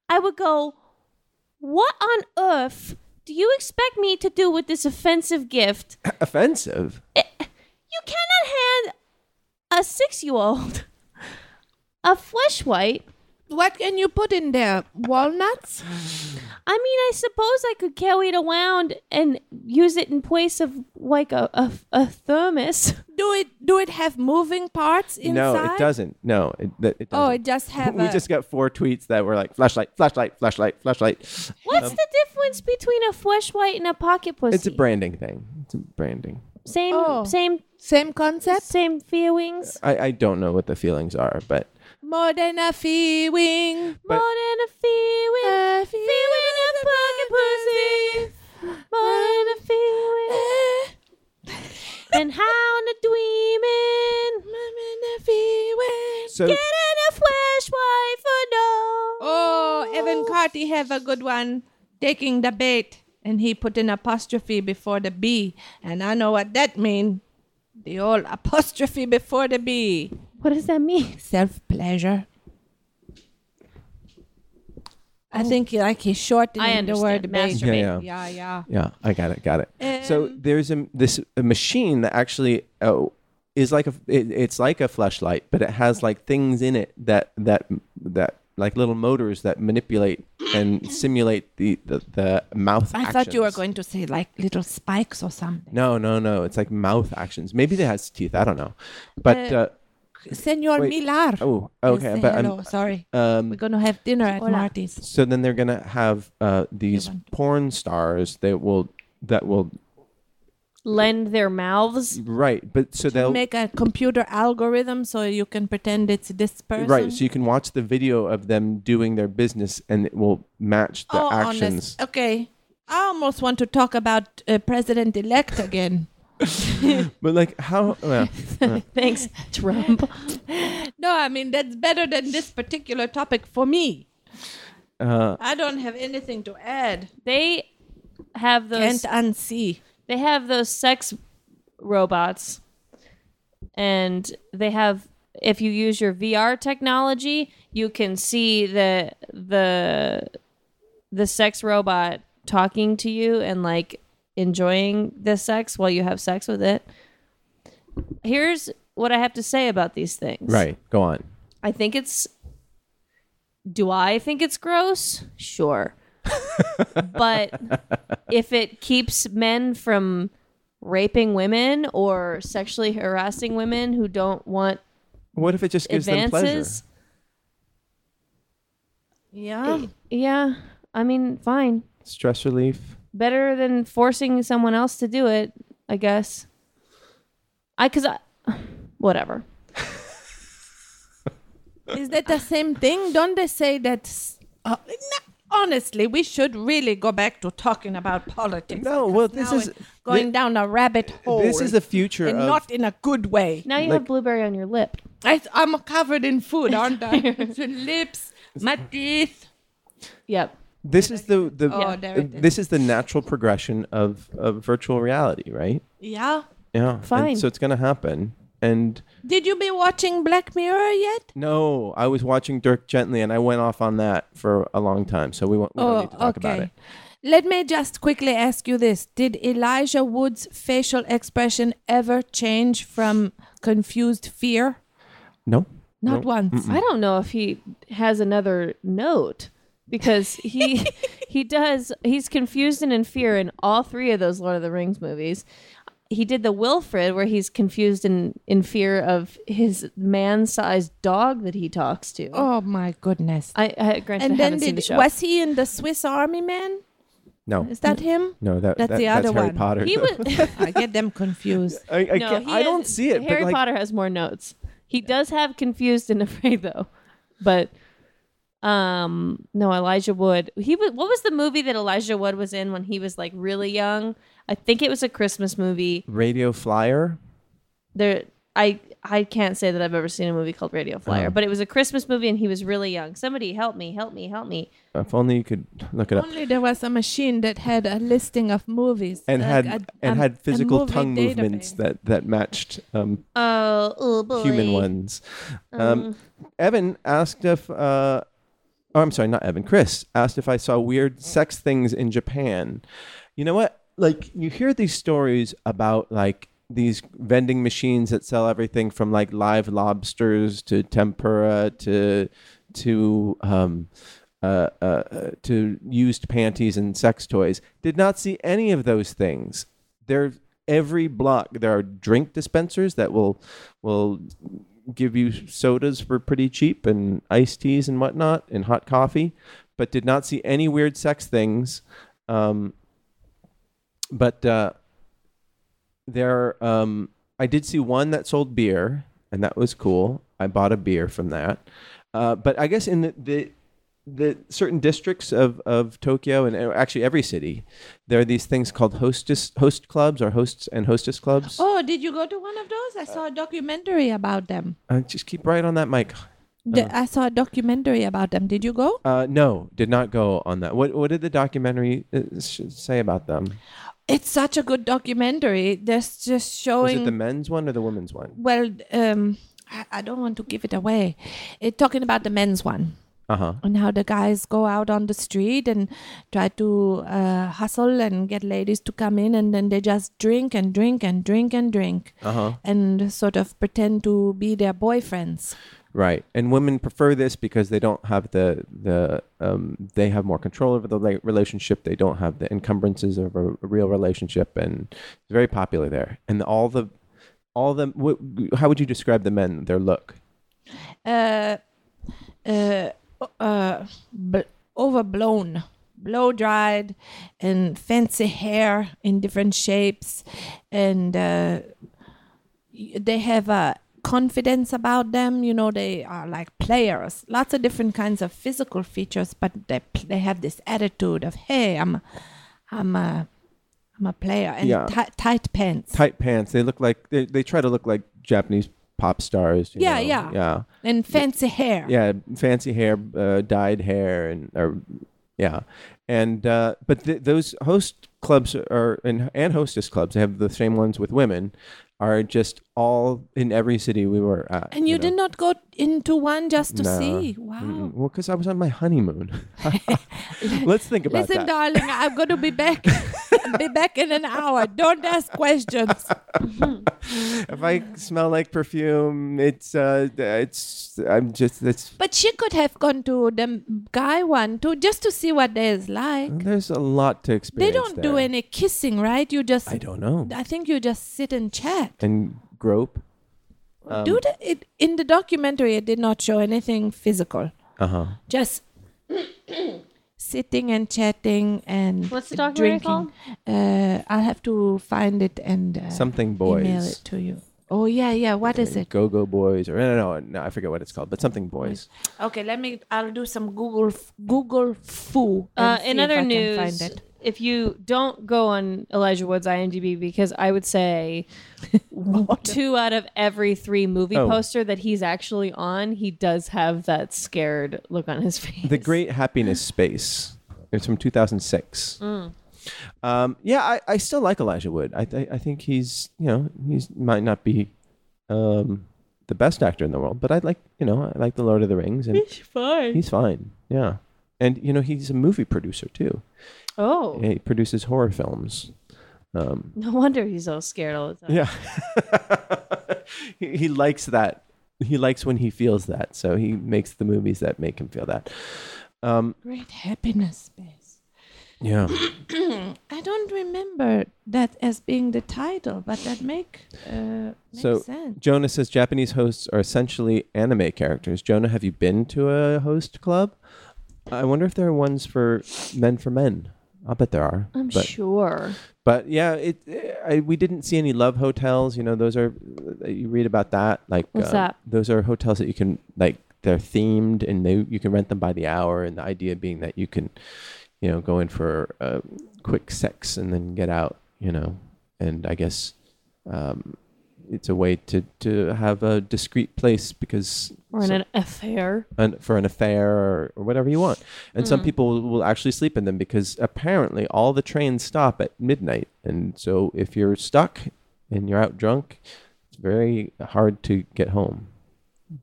I would go, "What on earth do you expect me to do with this offensive gift? Offensive. Eh, you cannot hand a six-year-old a Fleshlight." What can you put in there? Walnuts? I mean, I suppose I could carry it around and use it in place of like a, a, a thermos. Do it do it have moving parts inside? No, it doesn't. No, it, oh, it doesn't. Oh, it just have we a just got four tweets that were like flashlight, flashlight, flashlight, flashlight. What's um, the difference between a flashlight and a pocket pussy? It's a branding thing. It's a branding. Same, Oh. same, same concept? same feelings. I, I don't know what the feelings are, but More than a feeling. But- More than a feeling, A feeling of pocket pussy. More than a feeling, eh. and how to dreaming. so Getting a Fleshlight for no. Oh, Evan Carty have a good one. Taking the bait. And he put an apostrophe before the B. And I know what that mean. The old apostrophe before the B. What does that mean? Self pleasure. I think he- like he's shortening the word Masturbate. Yeah, Yeah, yeah. yeah, I got it, got it. so Um, there's a this a machine that actually oh is like a it, it's like a flashlight, but it has like things in it that that that like little motors that manipulate and simulate the the, the mouth. I thought you were going to say like little spikes or something. No, no, no. It's like mouth actions. Maybe it has teeth. I don't know. But Uh, uh, Senor Wait. Milar. oh, okay. say But hello. I'm, Sorry. um, We're gonna have dinner at Hola. Marty's. so then they're gonna have uh, these want porn stars that will that will Lend their mouths. right. But so they'll Make a computer algorithm so you can pretend it's this person. right. So you can watch the video of them doing their business, and it will match the oh, honest. actions. Okay. I almost want to talk about uh, President elect again. But like how? well, Thanks, Trump. No, I mean that's better than this particular topic for me. uh, I don't have anything to add. They have those. Can't unsee. They have those sex robots, and they have. If you use your VR technology, you can see the the the sex robot talking to you and like enjoying the sex while you have sex with it. Here's what I have to say about these things. right. Go on. I think it's. Do I think it's gross? Sure. but if it keeps men from raping women or sexually harassing women who don't want What if it just gives them pleasure? advances, Yeah. yeah, I mean, fine. Stress relief. Better than forcing someone else to do it, I guess. I cuz I whatever. Is that the same thing? Don't they say that? Uh, n- honestly, we should really go back to talking about politics. No, well, this is- going thi- down a rabbit hole. This is the future and of not in a good way. Now you Like- have blueberry on your lip. I, I'm covered in food, aren't I? the lips, my teeth. Yep. This is the the Oh, there this is the natural progression of of virtual reality, right? Yeah. Yeah. and Fine. so it's going to happen. And Did you be watching Black Mirror yet? no, I was watching Dirk Gently, and I went off on that for a long time. So we, won't, we don't oh, need to talk about it. Let me just quickly ask you this. Did Elijah Wood's facial expression ever change from confused fear? No. Not No. once. I don't know if he has another note because he he does he's confused and in fear in all three of those Lord of the Rings movies. He did the Wilfred where he's confused and in fear of his man-sized dog that he talks to. Oh my goodness. I, I granted I and then haven't seen the did show. was he in the Swiss Army Man? No. Is that him? No, that, That's that- the other Harry one. Potter. he was I get them confused. I, I, no, I has- don't see it. Harry but like, Potter has more notes. He does have confused and afraid though, but um, no, Elijah Wood. He was. What was the movie that Elijah Wood was in when he was like really young? I think it was a Christmas movie. Radio Flyer. There, I I can't say that I've ever seen a movie called Radio Flyer, Oh. but it was a Christmas movie and he was really young. Somebody help me! Help me! Help me! If only you could look it up. Only there was a machine that had a listing of movies And like had a- and a- had physical movie tongue movements that that matched um, Oh, oh boy. human ones. Um, Evan asked if, uh, oh, I'm sorry, not Evan. Chris asked if I saw weird sex things in Japan. You know what? Like you hear these stories about like these vending machines that sell everything from like live lobsters to tempura to to um, uh, uh, to used panties and sex toys. Did not see any of those things. There, every block there are drink dispensers that will will give you sodas for pretty cheap and iced teas and whatnot and hot coffee, but did not see any weird sex things. Um, but uh, there, um, I did see one that sold beer, and that was cool. I bought a beer from that. Uh, but I guess in the, the the certain districts of, of Tokyo and uh, actually every city, there are these things called hostess host clubs or hosts and hostess clubs. Oh, did you go to one of those? I saw a documentary about them. Uh, just keep right on that mic. The- I saw a documentary about them. Did you go? Uh, no, did not go on that. What what did the documentary uh, say about them? It's such a good documentary. There's just Was showing. it the men's one or the women's one? well, um, I, I don't want to give it away. It's talking about the men's one. Uh huh. and how the guys go out on the street and try to uh, hustle and get ladies to come in and then they just drink and drink and drink and drink Uh huh. and sort of pretend to be their boyfriends Right. And women prefer this because they don't have the the um, they have more control over the relationship. They don't have the encumbrances of a, a real relationship, and it's very popular there. And all the all the wh- how would you describe the men? Their look. uh, uh, uh, overblown blow dried and fancy hair in different shapes. And uh, they have a confidence about them. You know they are like players. Lots of different kinds of physical features but they they have this attitude of hey i'm a, i'm a i'm a player. And Yeah. ti- tight pants. Tight pants. They look like they, they try to look like Japanese pop stars. Yeah, know? yeah. yeah. and fancy hair yeah fancy hair uh, dyed hair and or yeah and uh, but th- those host clubs are and, and hostess clubs they have the same ones with women are just all in every city we were at and you, know. did not go into one just to No. see wow Mm-mm. well because i was on my honeymoon let's think about Listen, that Listen, darling, I'm going to be back. be back in an hour. Don't ask questions. if i smell like perfume it's uh it's i'm just it's But she could have gone to the guy one too, just to see what there's like. there's a lot to experience. They don't do any kissing, right? You just. i don't know I think you just sit and chat. and grope Um, do the, it in the documentary? It did not show anything physical. uh-huh Just sitting and chatting and What's the documentary drinking. Uh, I'll have to find it and uh, Something email Boys. it to you. Oh yeah, yeah. What is it? Go Go Boys, or no, no, no, I forget what it's called, but something Boys. Okay, let me. I'll do some Google Google foo. Uh, in see if other news, find it. If you don't go on Elijah Wood's IMDb, because I would say two out of every three movie Oh. poster that he's actually on, he does have that scared look on his face. The Great Happiness Space. It's from 2006. Mm. Um, yeah, I, I still like Elijah Wood. I, th- I think he's, you know, he's might not be um, the best actor in the world, but I like, you know, I like The Lord of the Rings, and He's fine. he's fine. Yeah, and you know, he's a movie producer too. Oh, He produces horror films. Um, no wonder he's so scared all the time. yeah, he, he likes that. He likes when he feels that, so he makes the movies that make him feel that. Um, Great happiness space. yeah. I don't remember that as being the title, but that make uh, makes So, sense. Jonah says Japanese hosts are essentially anime characters. Jonah, have you been to a host club? I wonder if there are ones for men for men. I'll bet there are. I'm but, sure. But yeah, it. I, we didn't see any love hotels. You know, those are you read about that. Like What's uh, that? Those are hotels that you can like. They're themed and they you can rent them by the hour. And the idea being that you can, you know, go in for uh, quick sex and then get out. You know, and I guess um, it's a way to to have a discreet place because Or in so- an affair. an, for an affair or, or whatever you want. And some people will, will actually sleep in them because apparently all the trains stop at midnight. And so if you're stuck and you're out drunk, it's very hard to get home.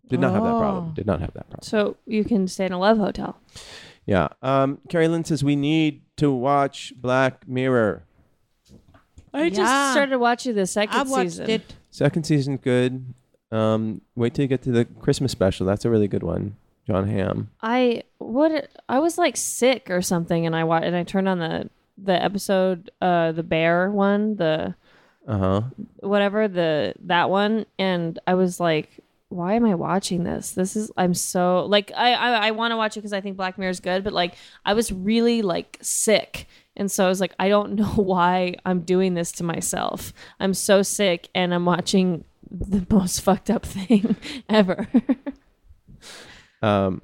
Did not have that problem. Oh. Did not have that problem. So you can stay in a love hotel. Yeah. Um, Carrie Lynn says we need to watch Black Mirror. I just started watching the second I watched season. it. Second season good. Um, wait till you get to the Christmas special. That's a really good one. Jon Hamm. I what I was like sick or something, and I wa- and I turned on the the episode, uh, the bear one, the Uh huh. whatever the that one, and I was like, why am I watching this? This is I'm so like I I, I want to watch it because I think Black Mirror is good, but like I was really like sick. And so I was like, I don't know why I'm doing this to myself. I'm so sick and I'm watching the most fucked up thing ever. Um,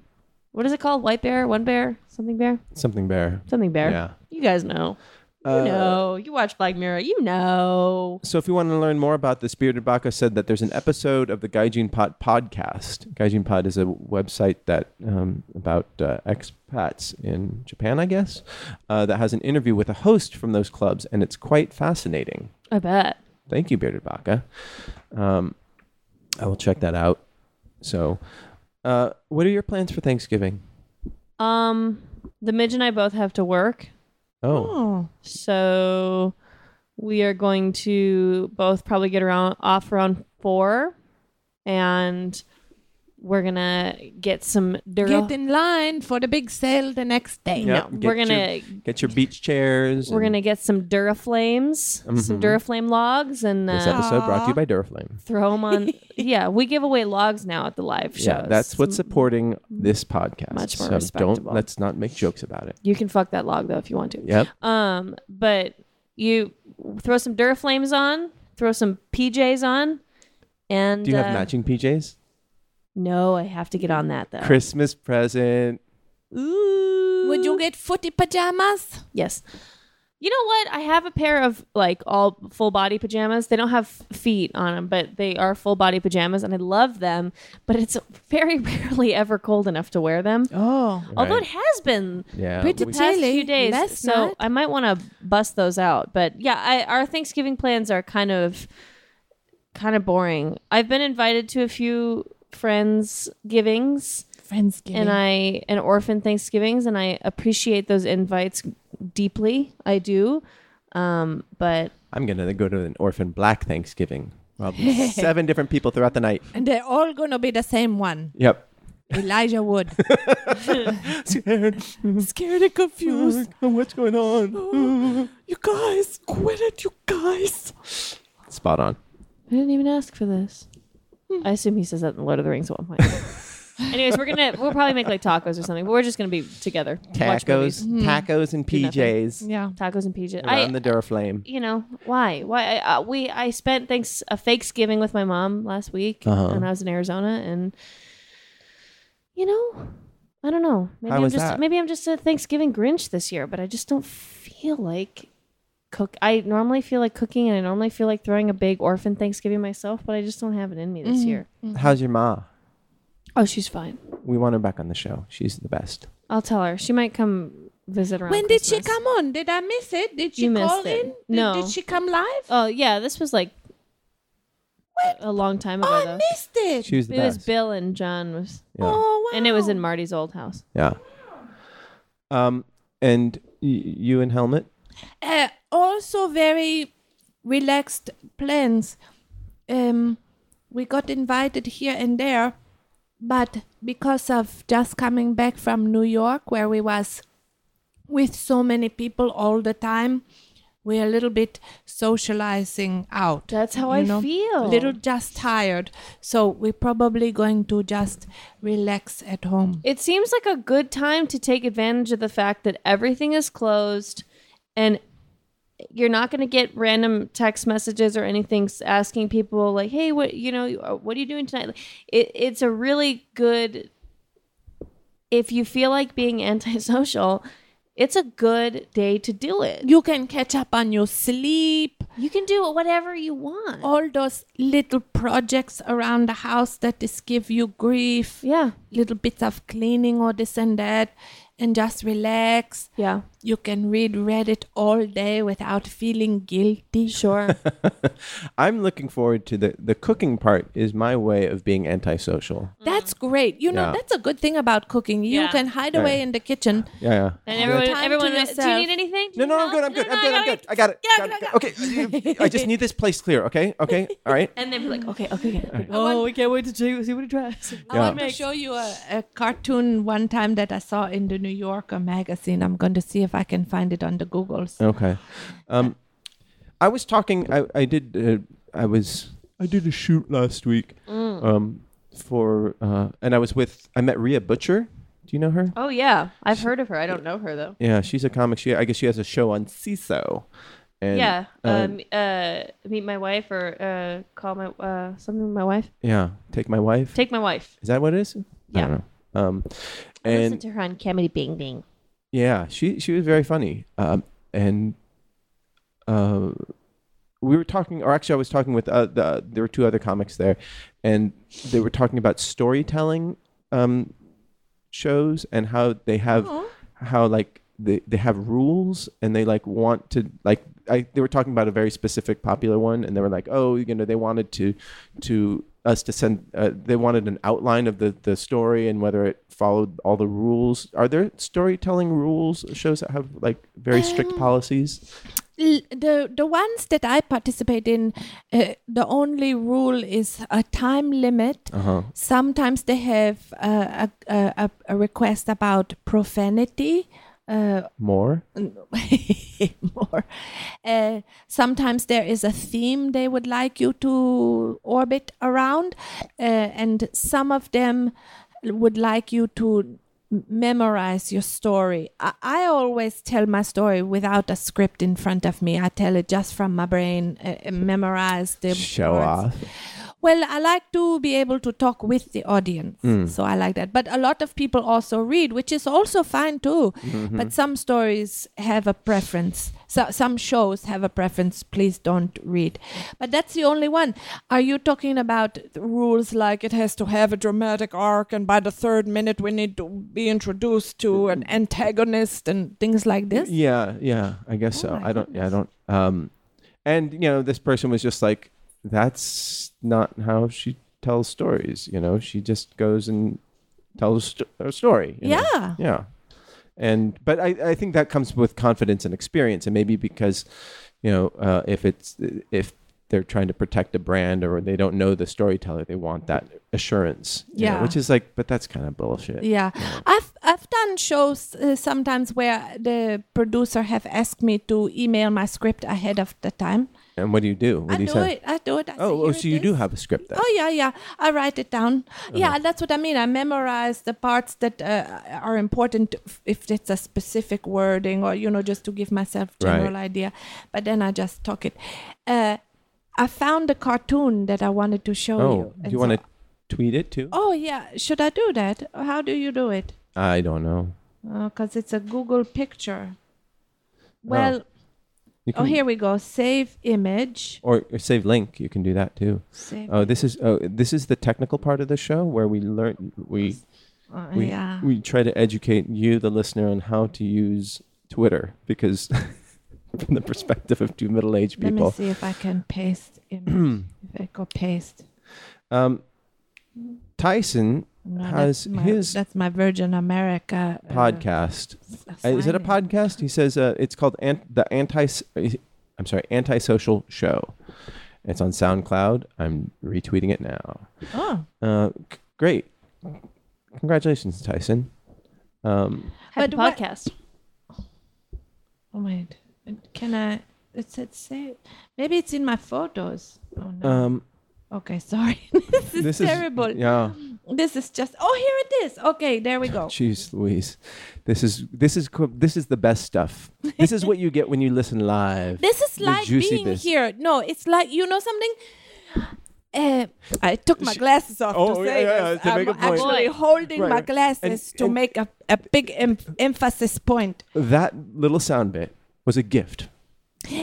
what is it called? White bear? One bear? Something bear? something bear. Something bear. Yeah. You guys know. You Uh, know. You watch Black Mirror. You know. So if you want to learn more about this, Bearded Baka said that there's an episode of the GaijinPot podcast. GaijinPot is a website that um, about uh, expats in Japan, I guess, uh, that has an interview with a host from those clubs, and it's quite fascinating. I bet. Thank you, Bearded Baka. Um, I will check that out. So, uh, what are your plans for Thanksgiving? Um, the Midge and I both have to work. Oh, Oh, So we are going to both probably get around off around four, and we're gonna get some Dura. get in line for the big sale the next day. Yeah. no, get we're gonna get your beach chairs. we're gonna get some Duraflames, some Mhm. Duraflame logs, and This uh, episode brought to you by Duraflame. throw them on. yeah, we give away logs now at the live shows. Yeah, that's what's supporting this podcast. Much more so respectable. don't let's not make jokes about it. You can fuck that log though if you want to. Yep. Um, but you throw some Duraflames on, throw some PJs on, and Do you have uh, matching PJs? No, I have to get on that though. Christmas present. Ooh. Would you get footy pajamas? Yes. You know what? I have a pair of like all full body pajamas. They don't have feet on them, but they are full body pajamas, and I love them. But it's very rarely ever cold enough to wear them. Oh, Although Right. it has been Yeah. Pretty we- the past Chilly few days, last so night. I might want to bust those out. But yeah, I, our Thanksgiving plans are kind of kind of boring. I've been invited to a few friends givings Friendsgiving. and I and orphan Thanksgivings, and I appreciate those invites deeply. I do, um, but I'm gonna go to an orphan black Thanksgiving. Probably seven different people throughout the night. and they're all gonna be the same one. Yep. Elijah Wood. Scared. Scared and confused. What's going on? You guys, quit it, you guys. Spot on. I didn't even ask for this. I assume he says that in Lord of the Rings at one point. Anyways, we're gonna we'll probably make like tacos or something, but we're just gonna be together. watch Tacos, movies. tacos, and Do nothing. PJs Yeah. tacos and PJs. around I, the Duraflame. you know, why? Why? I, uh, we I spent thanks a Thanksgiving with my mom last week, Uh-huh. and I was in Arizona, and you know, I don't know. Maybe How I'm was just that? maybe I'm just a Thanksgiving Grinch this year, but I just don't feel like cook. I normally feel like cooking, and I normally feel like throwing a big orphan Thanksgiving myself, but I just don't have it in me this year. How's your ma? Oh, she's fine. We want her back on the show. She's the best. I'll tell her. She might come visit around. When did she Christmas. come on? Did I miss it? Did she You call it. in? Did, No. Did she come live? Oh yeah, this was like a long time ago oh, I though. missed it. She was the It was best. Bill and John was, Yeah. Oh, wow. and it was in Marty's old house. Yeah. Um, and y- you and Helmet. Uh, also very relaxed plans. Um, we got invited here and there, but because of just coming back from New York, where we was with so many people all the time, we're a little bit socializing out. That's how I know? feel. Little just tired, so we're probably going to just relax at home. It seems like a good time to take advantage of the fact that everything is closed, and you're not going to get random text messages or anything asking people like, "Hey, what you know? uh, What are you doing tonight?" It, it's a really good. If you feel like being antisocial, it's a good day to do it. You can catch up on your sleep. You can do whatever you want. all those little projects around the house that just give you grief, Yeah, little bits of cleaning or this and that, and just relax. yeah, You can read Reddit all day without feeling guilty. sure. I'm looking forward to the the cooking part. Is my way of being antisocial. Mm. That's great. You know, Yeah. that's a good thing about cooking. You Yeah. can hide Yeah. away in the kitchen. Yeah, yeah. And everyone, Time to do you need anything? Do No, no, need I'm good. I'm good. No, I'm good. I I'm good. I got it. Yeah, Got it. yeah, Okay. I just need this place clear. Okay. Okay. All right. And then be like, okay, okay, okay. Oh, we can't wait to see, see what he tries. I want to show you a, a cartoon one time that I saw in the New Yorker magazine. I'm going to see if I can find it on the Googles. Okay. Um, I was talking. I I did. Uh, I was. I did a shoot last week. Um, for uh, and I was with. I met Rhea Butcher. Do you know her? Oh yeah, I've heard of her. I don't know her though. Yeah, she's a comic. She. I guess she has a show on Seeso. And, yeah, uh, um, uh, meet my wife or uh, call my uh, something my wife. yeah. Take my wife. Take my wife. Is that what it is? Yeah. Um, I listen to her on Comedy Bang Bang. Yeah, she she was very funny. Um, and uh, we were talking, or actually, I was talking with uh, the there were two other comics there, and they were talking about storytelling um, shows and how they have how like they they have rules and they like want to like I they were talking about a very specific popular one and they were like oh you know they wanted to to us to send uh, they wanted an outline of the the story and whether it followed all the rules are there storytelling rules shows that have like very strict policies the the ones that I participate in, uh, the only rule is a time limit. uh-huh Sometimes they have uh, a, a, a request about profanity. Uh, more more. Uh, sometimes there is a theme they would like you to orbit around, uh, and some of them would like you to memorize your story. I, I always tell my story without a script in front of me. I tell it just from my brain, uh, memorize the show parts. off Well, I like to be able to talk with the audience. Hmm. So I like that. But a lot of people also read, which is also fine too. Mm-hmm. But some stories have a preference. So some shows have a preference. Please don't read. But that's the only one. Are you talking about rules like it has to have a dramatic arc and by the third minute we need to be introduced to an mm-hmm. antagonist and things like this? Yeah, yeah, I guess oh so. Oh my I don't. Yeah, I don't. Um, and you know, this person was just like, that's not how she tells stories. You know, she just goes and tells a story. you know? Yeah. yeah. And but I, I think that comes with confidence and experience, and maybe because, you know, uh, if it's if they're trying to protect a brand or they don't know the storyteller, they want that assurance. you know, Yeah. which is like, but that's kind of bullshit. Yeah, I've I've done shows uh, sometimes where the producer have asked me to email my script ahead of the time, And what do you do? What I do do it. I do it. I Oh, oh, so you do have a script then? Oh yeah, yeah. I write it down. Uh-huh. Yeah, that's what I mean. I memorize the parts that uh, are important if it's a specific wording or you know just to give myself general Right. idea. But then I just talk it. Uh, I found a cartoon that I wanted to show Oh, you. do you want to tweet it too? Oh yeah. Should I do that? How do you do it? I don't know. Because it's a Google picture. Well, You oh, can- here we go. Save image. or, or save link. You can do that too. Save. Oh, this is oh, this is the technical part of the show where we learn we uh, we yeah. we try to educate you, the listener, on how to use Twitter because from the perspective of two middle-aged people. Let me see if I can paste image. if I go paste. Um, Tyson No, has that's my, his that's my Virgin America uh, podcast. Uh, is it a podcast? He says uh, it's called Ant- the anti. I'm sorry, antisocial show. It's on SoundCloud. I'm retweeting it now. Oh, Uh, c- great, congratulations, Tyson. Um, Happy But what- podcast. oh wait. Can I? It said save. Maybe it's in my photos. Oh no. um, okay, sorry. this is this terrible. is yeah. This is just. Oh, here it is. Okay, there we go. Jeez, Louise, this is this is co- this is the best stuff. This is what you get when you listen live. This is The like being bits. here. No, it's like you know something. Uh, I took my glasses off Oh, to yeah, say yeah, this. to make I'm a point. actually Boy. holding my glasses And- to and- make a, a big em- emphasis point. That little sound bit was a gift.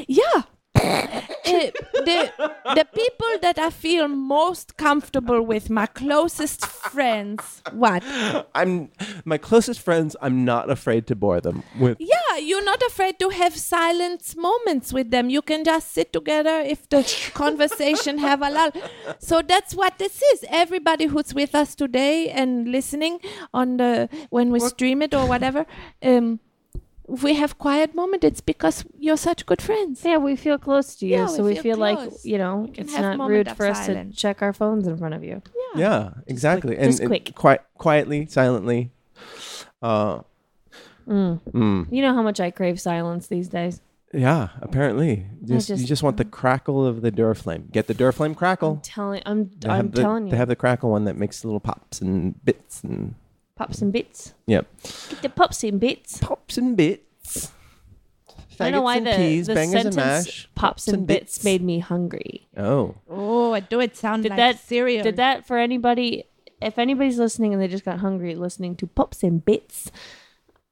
Yeah. Uh, the the people that I feel most comfortable with, my closest friends. What? I'm my closest friends. I'm not afraid to bore them with. Yeah, you're not afraid to have silence moments with them. You can just sit together if the conversation have a lull. So that's what this is. Everybody who's with us today and listening on the when we stream it or whatever, um, we have quiet moment. It's because you're such good friends. Yeah, we feel close to you, Yeah, so we we feel feel, like you know it's not rude of for us silence. to check our phones in front of you. Yeah, exactly. quick- and just and quick. quietly, silently. Uh, Mm. mm, You know how much I crave silence these days. yeah, apparently, just, you just- just want the crackle of the Duraflame. Get the Duraflame I'm crackle. telling, I'm, I'm have the, telling you, They have the crackle one that makes little pops and bits and pops and bits. yep, Get the pops and bits. pops and bits. I don't know why and the, peas, the bangers and sentence mash, pops and bits made me hungry. Oh, Oh, I do it sound Did like that cereal. Did that for anybody? If anybody's listening and they just got hungry listening to pops and bits,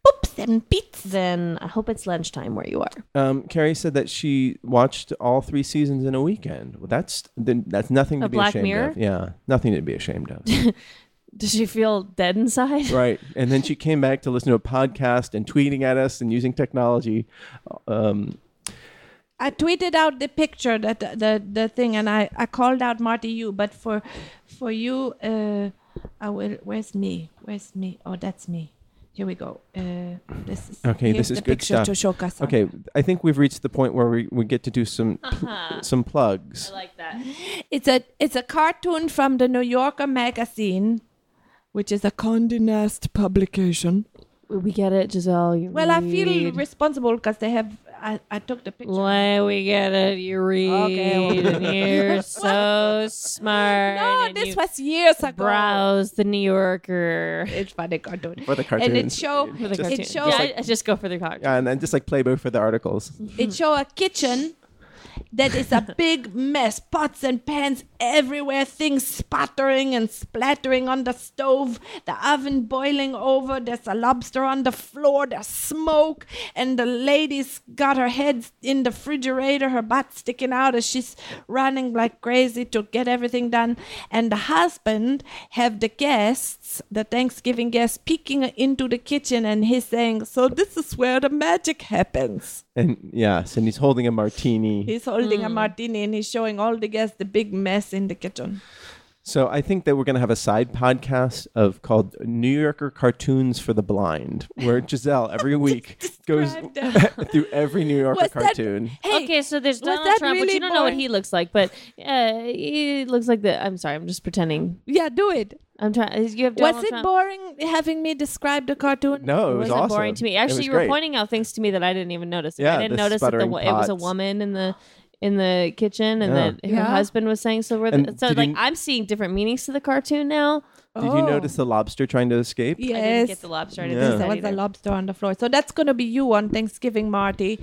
Oops and beats. then I hope it's lunchtime where you are. um, Carrie said that she watched all three seasons in a weekend. Well, that's then that's nothing to Of be Black ashamed Mirror? of. Yeah, nothing to be ashamed of. Does she feel dead inside? right, and then she came back to listen to a podcast and tweeting at us and using technology. Um, I tweeted out the picture that the the thing, and I I called out Marty you, but for for you, uh, I will. Where's me? Where's me? Oh, that's me. Here we go. Uh, this is Okay, this is the good picture stuff. to show Kasa. okay, I think we've reached the point where we, we get to do some pl- some plugs. I like that. It's a it's a cartoon from the New Yorker magazine, which is a Condé Nast publication. We get it, Giselle. You Well, I feel responsible because they have. I, I took the picture. Why we get it? You read. Okay. and you're so smart. No, this was years ago. browse the New Yorker. It's funny cartoon. For the cartoons. And it show For the Just- cartoon. it show yeah, I, I just go for the cartoon. Yeah, and then just like Playboy for the articles. it show a kitchen that is a big mess. Pots and pans everywhere things sputtering and splattering on the stove the oven boiling over there's a lobster on the floor there's smoke and the lady's got her head in the refrigerator her butt sticking out as she's running like crazy to get everything done. And the husband have the guests the thanksgiving guests peeking into the kitchen and he's saying so this is where the magic happens And yes, and he's holding a martini. He's holding Hmm. a martini and he's showing all the guests the big mess in the kitchen. So I think that we're going to have a side podcast of called New Yorker Cartoons for the Blind, where Giselle every week goes through every New Yorker Was that- cartoon. Hey, okay, so there's was Donald that Trump, but really you don't know what boring? he looks like. But uh, he looks like the. I'm sorry, I'm just pretending. yeah, do it. I'm trying. You have Donald was it Trump. boring having me describe the cartoon? No, it was wasn't awesome. boring to me. It Actually, was you were great. pointing out things to me that I didn't even notice. Yeah, I didn't the notice that the, sputtering wo- it was a pots. woman in the in the kitchen, and Yeah. that her Yeah. husband was saying so. Were the, And so did like you- I'm seeing different meanings to the cartoon now. Did you oh. notice the lobster trying to escape? I didn't Yes. get the lobster. I Yeah. didn't There yeah. was a lobster on the floor. So that's going to be you on Thanksgiving, Marty.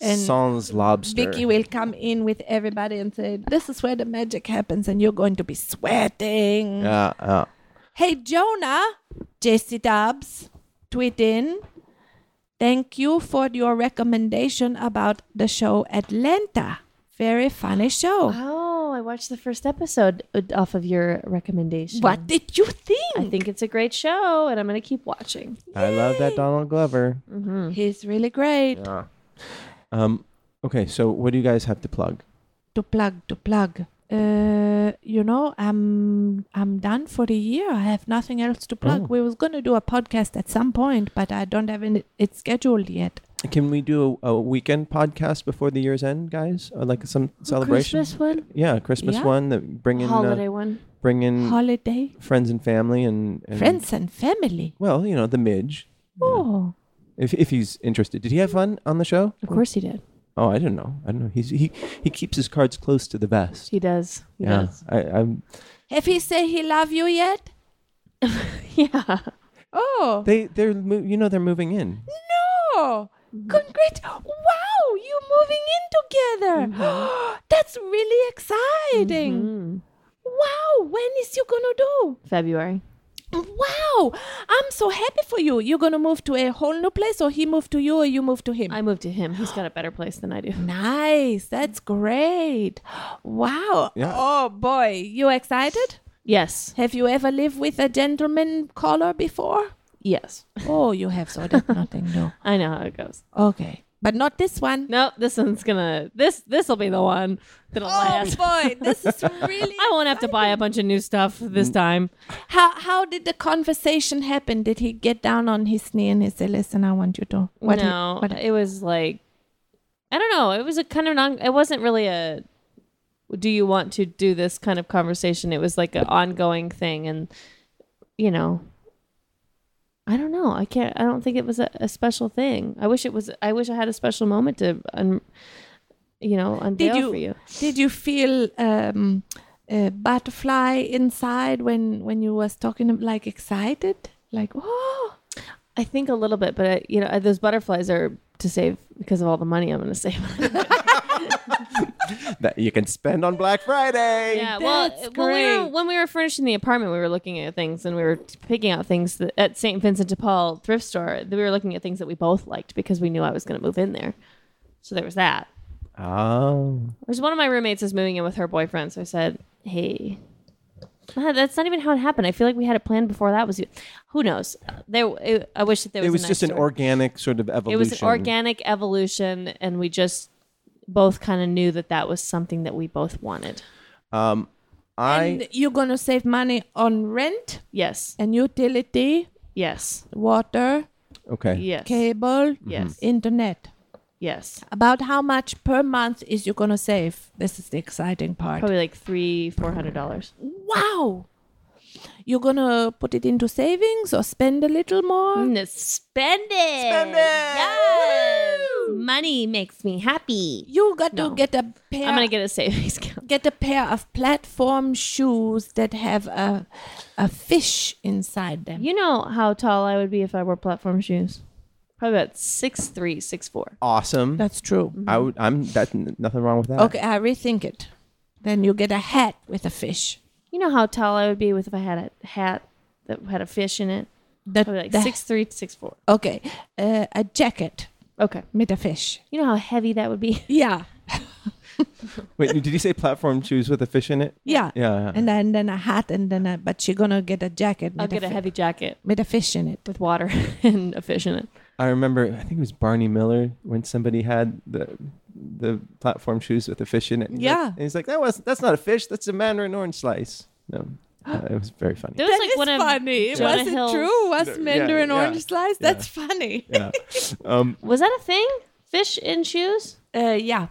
And Sans lobster. Vicky will come in with everybody and say, This is where the magic happens, and you're going to be sweating. Yeah, yeah. Hey, Jonah, Jesse Dubs, tweet in. Thank you for your recommendation about the show Atlanta. Very funny show. Oh, I watched the first episode uh, off of your recommendation. What did you think? I think it's a great show, and I'm gonna keep watching. I love that Donald Glover. he's really great. Yeah. Um. Okay, so what do you guys have to plug? To plug, to plug. Uh, you know, I'm I'm done for the year. I have nothing else to plug. Oh. We was gonna do a podcast at some point, but I don't have any, it scheduled yet. Can we do a, a weekend podcast before the year's end, guys? Or like some celebration? Christmas one, Yeah, Christmas Yeah. one that bring in holiday uh, one. bring in Holiday, friends and family and, and friends and family. Well, you know the Midge. Oh, If if he's interested, did he have fun on the show? Of course he did. Oh, I don't know. I don't know. He's he he keeps his cards close to the vest. He does. He yeah, does. I, I'm. have he say he love you yet? Yeah. Oh They they're you know they're moving in. no! Congrats! Wow, you're moving in together. That's really exciting. Mm. Wow, when is you gonna do? February. Wow, I'm so happy for you. You're gonna move to a whole new place, or he moved to you, or you moved to him? I moved to him. He's got a better place than I do. nice. That's great. Wow. Yeah. Oh boy, you excited? Yes. Have you ever lived with a gentleman caller before? Yes. Oh, you have, so that's nothing new. I know how it goes. Okay, but not this one. No, this one's gonna this this'll be the one that'll Oh last. boy, this is really. I won't have to buy a bunch of new stuff this mm. time. How how did the conversation happen? Did he get down on his knee and he said, "Listen, I want you to"? What he- no, what- it was like I don't know. It was a kind of non. It wasn't really a. Do you want to do this kind of conversation? It was like an ongoing thing, and you know, I don't know. I can't. I don't think it was a, a special thing. I wish it was. I wish I had a special moment to, un, you know, unveil did you, for you. did you feel um, a butterfly inside when when you was talking like excited like oh I think a little bit, but I, you know, those butterflies are to save because of all the money I'm going to save. That you can spend on Black Friday. Yeah, well, That's when we were great. when we were furnishing the apartment, we were looking at things and we were picking out things that, at St. Vincent de Paul thrift store. that We were looking at things that we both liked because we knew I was going to move in there. So there was that. Oh. There's one of my roommates is moving in with her boyfriend, so I said, "Hey." Ah, That's not even how it happened. I feel like we had it planned before that was. Who knows? There, it, I wish that there was. It was a just an door. organic sort of evolution. It was an organic evolution, and we just both kind of knew that that was something that we both wanted. Um, I and you're gonna save money on rent Yes. and utility Yes. water okay. Yes. cable Yes. internet Yes. about how much per month is you gonna save this is the exciting part Probably like three, four hundred dollars. wow you're gonna put it into savings or spend a little more mm, Spend it. Spend it. Yes. Money makes me happy. you got No. to get a pair I'm gonna get a savings account. get a pair of platform shoes that have a a fish inside them You know how tall I would be if I wore platform shoes? Probably about six three, six four. Awesome. that's true I would. I'm. That nothing wrong with that. okay i rethink it then you get a hat with a fish You know how tall I would be with if I had a hat that had a fish in it? the, Probably like the- six three, six four. okay uh, a jacket Okay. with a fish You know how heavy that would be? yeah Wait, did you say platform shoes with a fish in it? yeah Yeah. yeah. and then then a hat and then a, but you're gonna get a jacket with I'll get a fi- heavy jacket with a fish in it with water and a fish in it. I remember. I think it was Barney Miller when somebody had the the platform shoes with a fish in it. And he's like- Yeah. and he's like, "That was that's not a fish. That's a mandarin orange slice." No, uh, it was very funny. There was That like is one of funny. Jonah was it Hill's- true? Was Yeah, Mandarin yeah. orange slice? Yeah. That's funny. Yeah. Um. Was that a thing? Fish in shoes? Uh, yeah.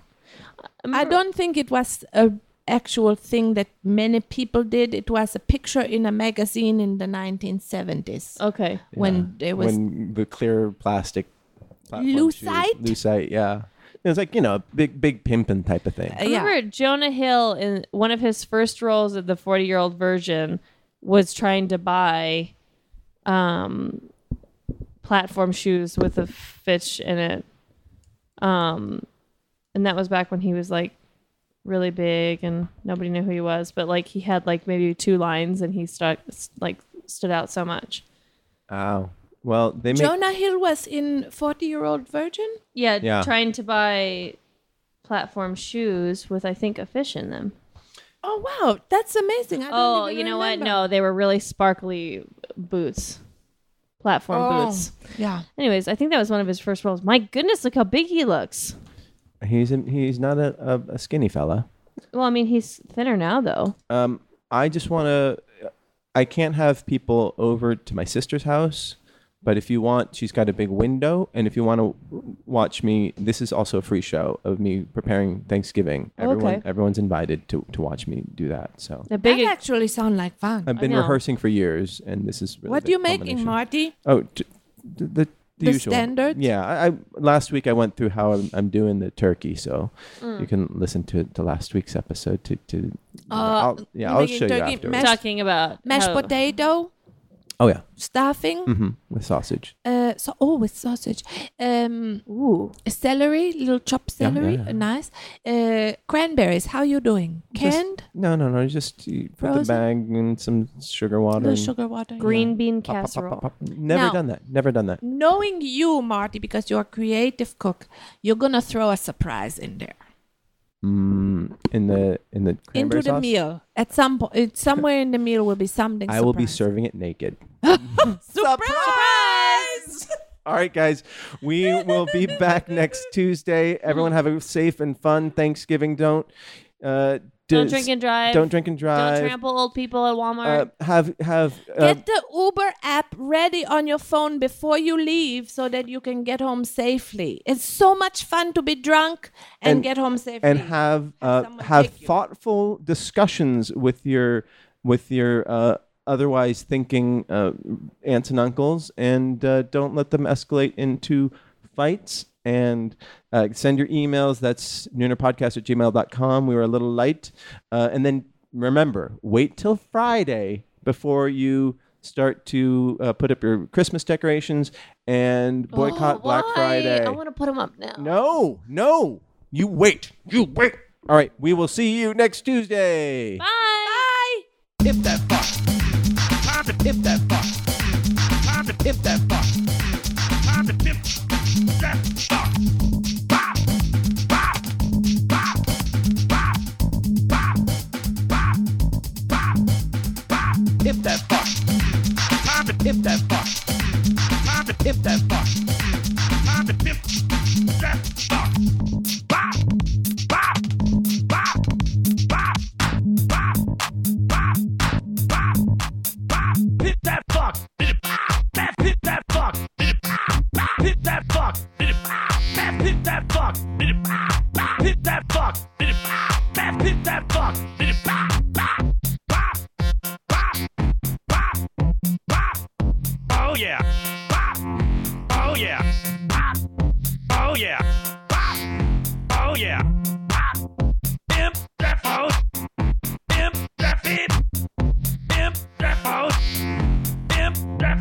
I remember- don't think it was a actual thing that many people did. It was a picture in a magazine in the 1970s Okay. when yeah. there was when the clear plastic platform shoes- Lucite? Lucite. Yeah. It was like you know, big big pimpin' type of thing. Uh, I yeah. remember Jonah Hill in one of his first roles of the 40 year old version was trying to buy um, platform shoes with a fish in it. Um, and that was back when he was like really big and nobody knew who he was, but like he had like maybe two lines and he stuck like stood out so much. Oh, well, they make Jonah Hill was in 40 Year Old Virgin? Yeah, Yeah. trying to buy platform shoes with I think a fish in them. Oh, wow. That's amazing. I don't Oh, even you know remember. what? No, they were really sparkly boots, platform Oh, boots. Yeah. Anyways, I think that was one of his first roles. My goodness, look how big he looks. he's a, he's not a, a, a skinny fella. Well, I mean, he's thinner now, though. Um, I just want to. I can't have people over to my sister's house, but if you want, she's got a big window, and if you want to watch me, this is also a free show of me preparing Thanksgiving. Everyone, Okay. everyone's invited to to watch me do that. So The big. that actually sound like fun. I've been rehearsing for years, and this is really what the you making, culmination. Marty? Oh, t- the, the, the The usual. standard? Yeah, I, I last week I went through how I'm, I'm doing the turkey, so Mm. you can listen to to last week's episode to to. Uh, I'll, yeah, I'll show you turkey afterwards. mashed- talking about Mashed how- potato, Oh yeah, stuffing, hmm with sausage. uh, so oh with sausage, um, Ooh, celery, little chopped Yeah, yeah, celery, yeah. uh, nice. Uh, cranberries. How you doing? Just- Canned, No, no, no. Just you put the bag in some sugar water. little sugar water. green yeah. bean pop, pop, pop, casserole. pop, pop. Never Now- done that. Never done that. Knowing you, Marty, because you're a creative cook, you're gonna throw a surprise in there Mm, in the in the into the sauce? meal. At some point, somewhere in the meal will be something. I will be serving it naked. Surprise! All right, guys. We will be back next Tuesday. Everyone have a safe and fun Thanksgiving. Don't uh, Don't drink and drive. Don't drink and drive. Don't trample old people at Uh, Walmart. have have uh, Get the Uber app ready on your phone before you leave so that you can get home safely. It's so much fun to be drunk and, And- get home safely. and have uh, someone have take you. thoughtful discussions with your with your uh, otherwise thinking uh, aunts and uncles, and uh, don't let them escalate into fights. And uh, send your emails. That's noonerpodcast at gmail.com. We were a little light. Uh, and then remember, wait till Friday before you start to uh, put up your Christmas decorations and boycott Oh, Black? Friday. I want to put them up now. No, no. You wait. You wait. All right. We will see you next Tuesday. Bye. Hit that fuck. Time to hit that fuck. Time to hit that fuck. Hit that to hit that fuck.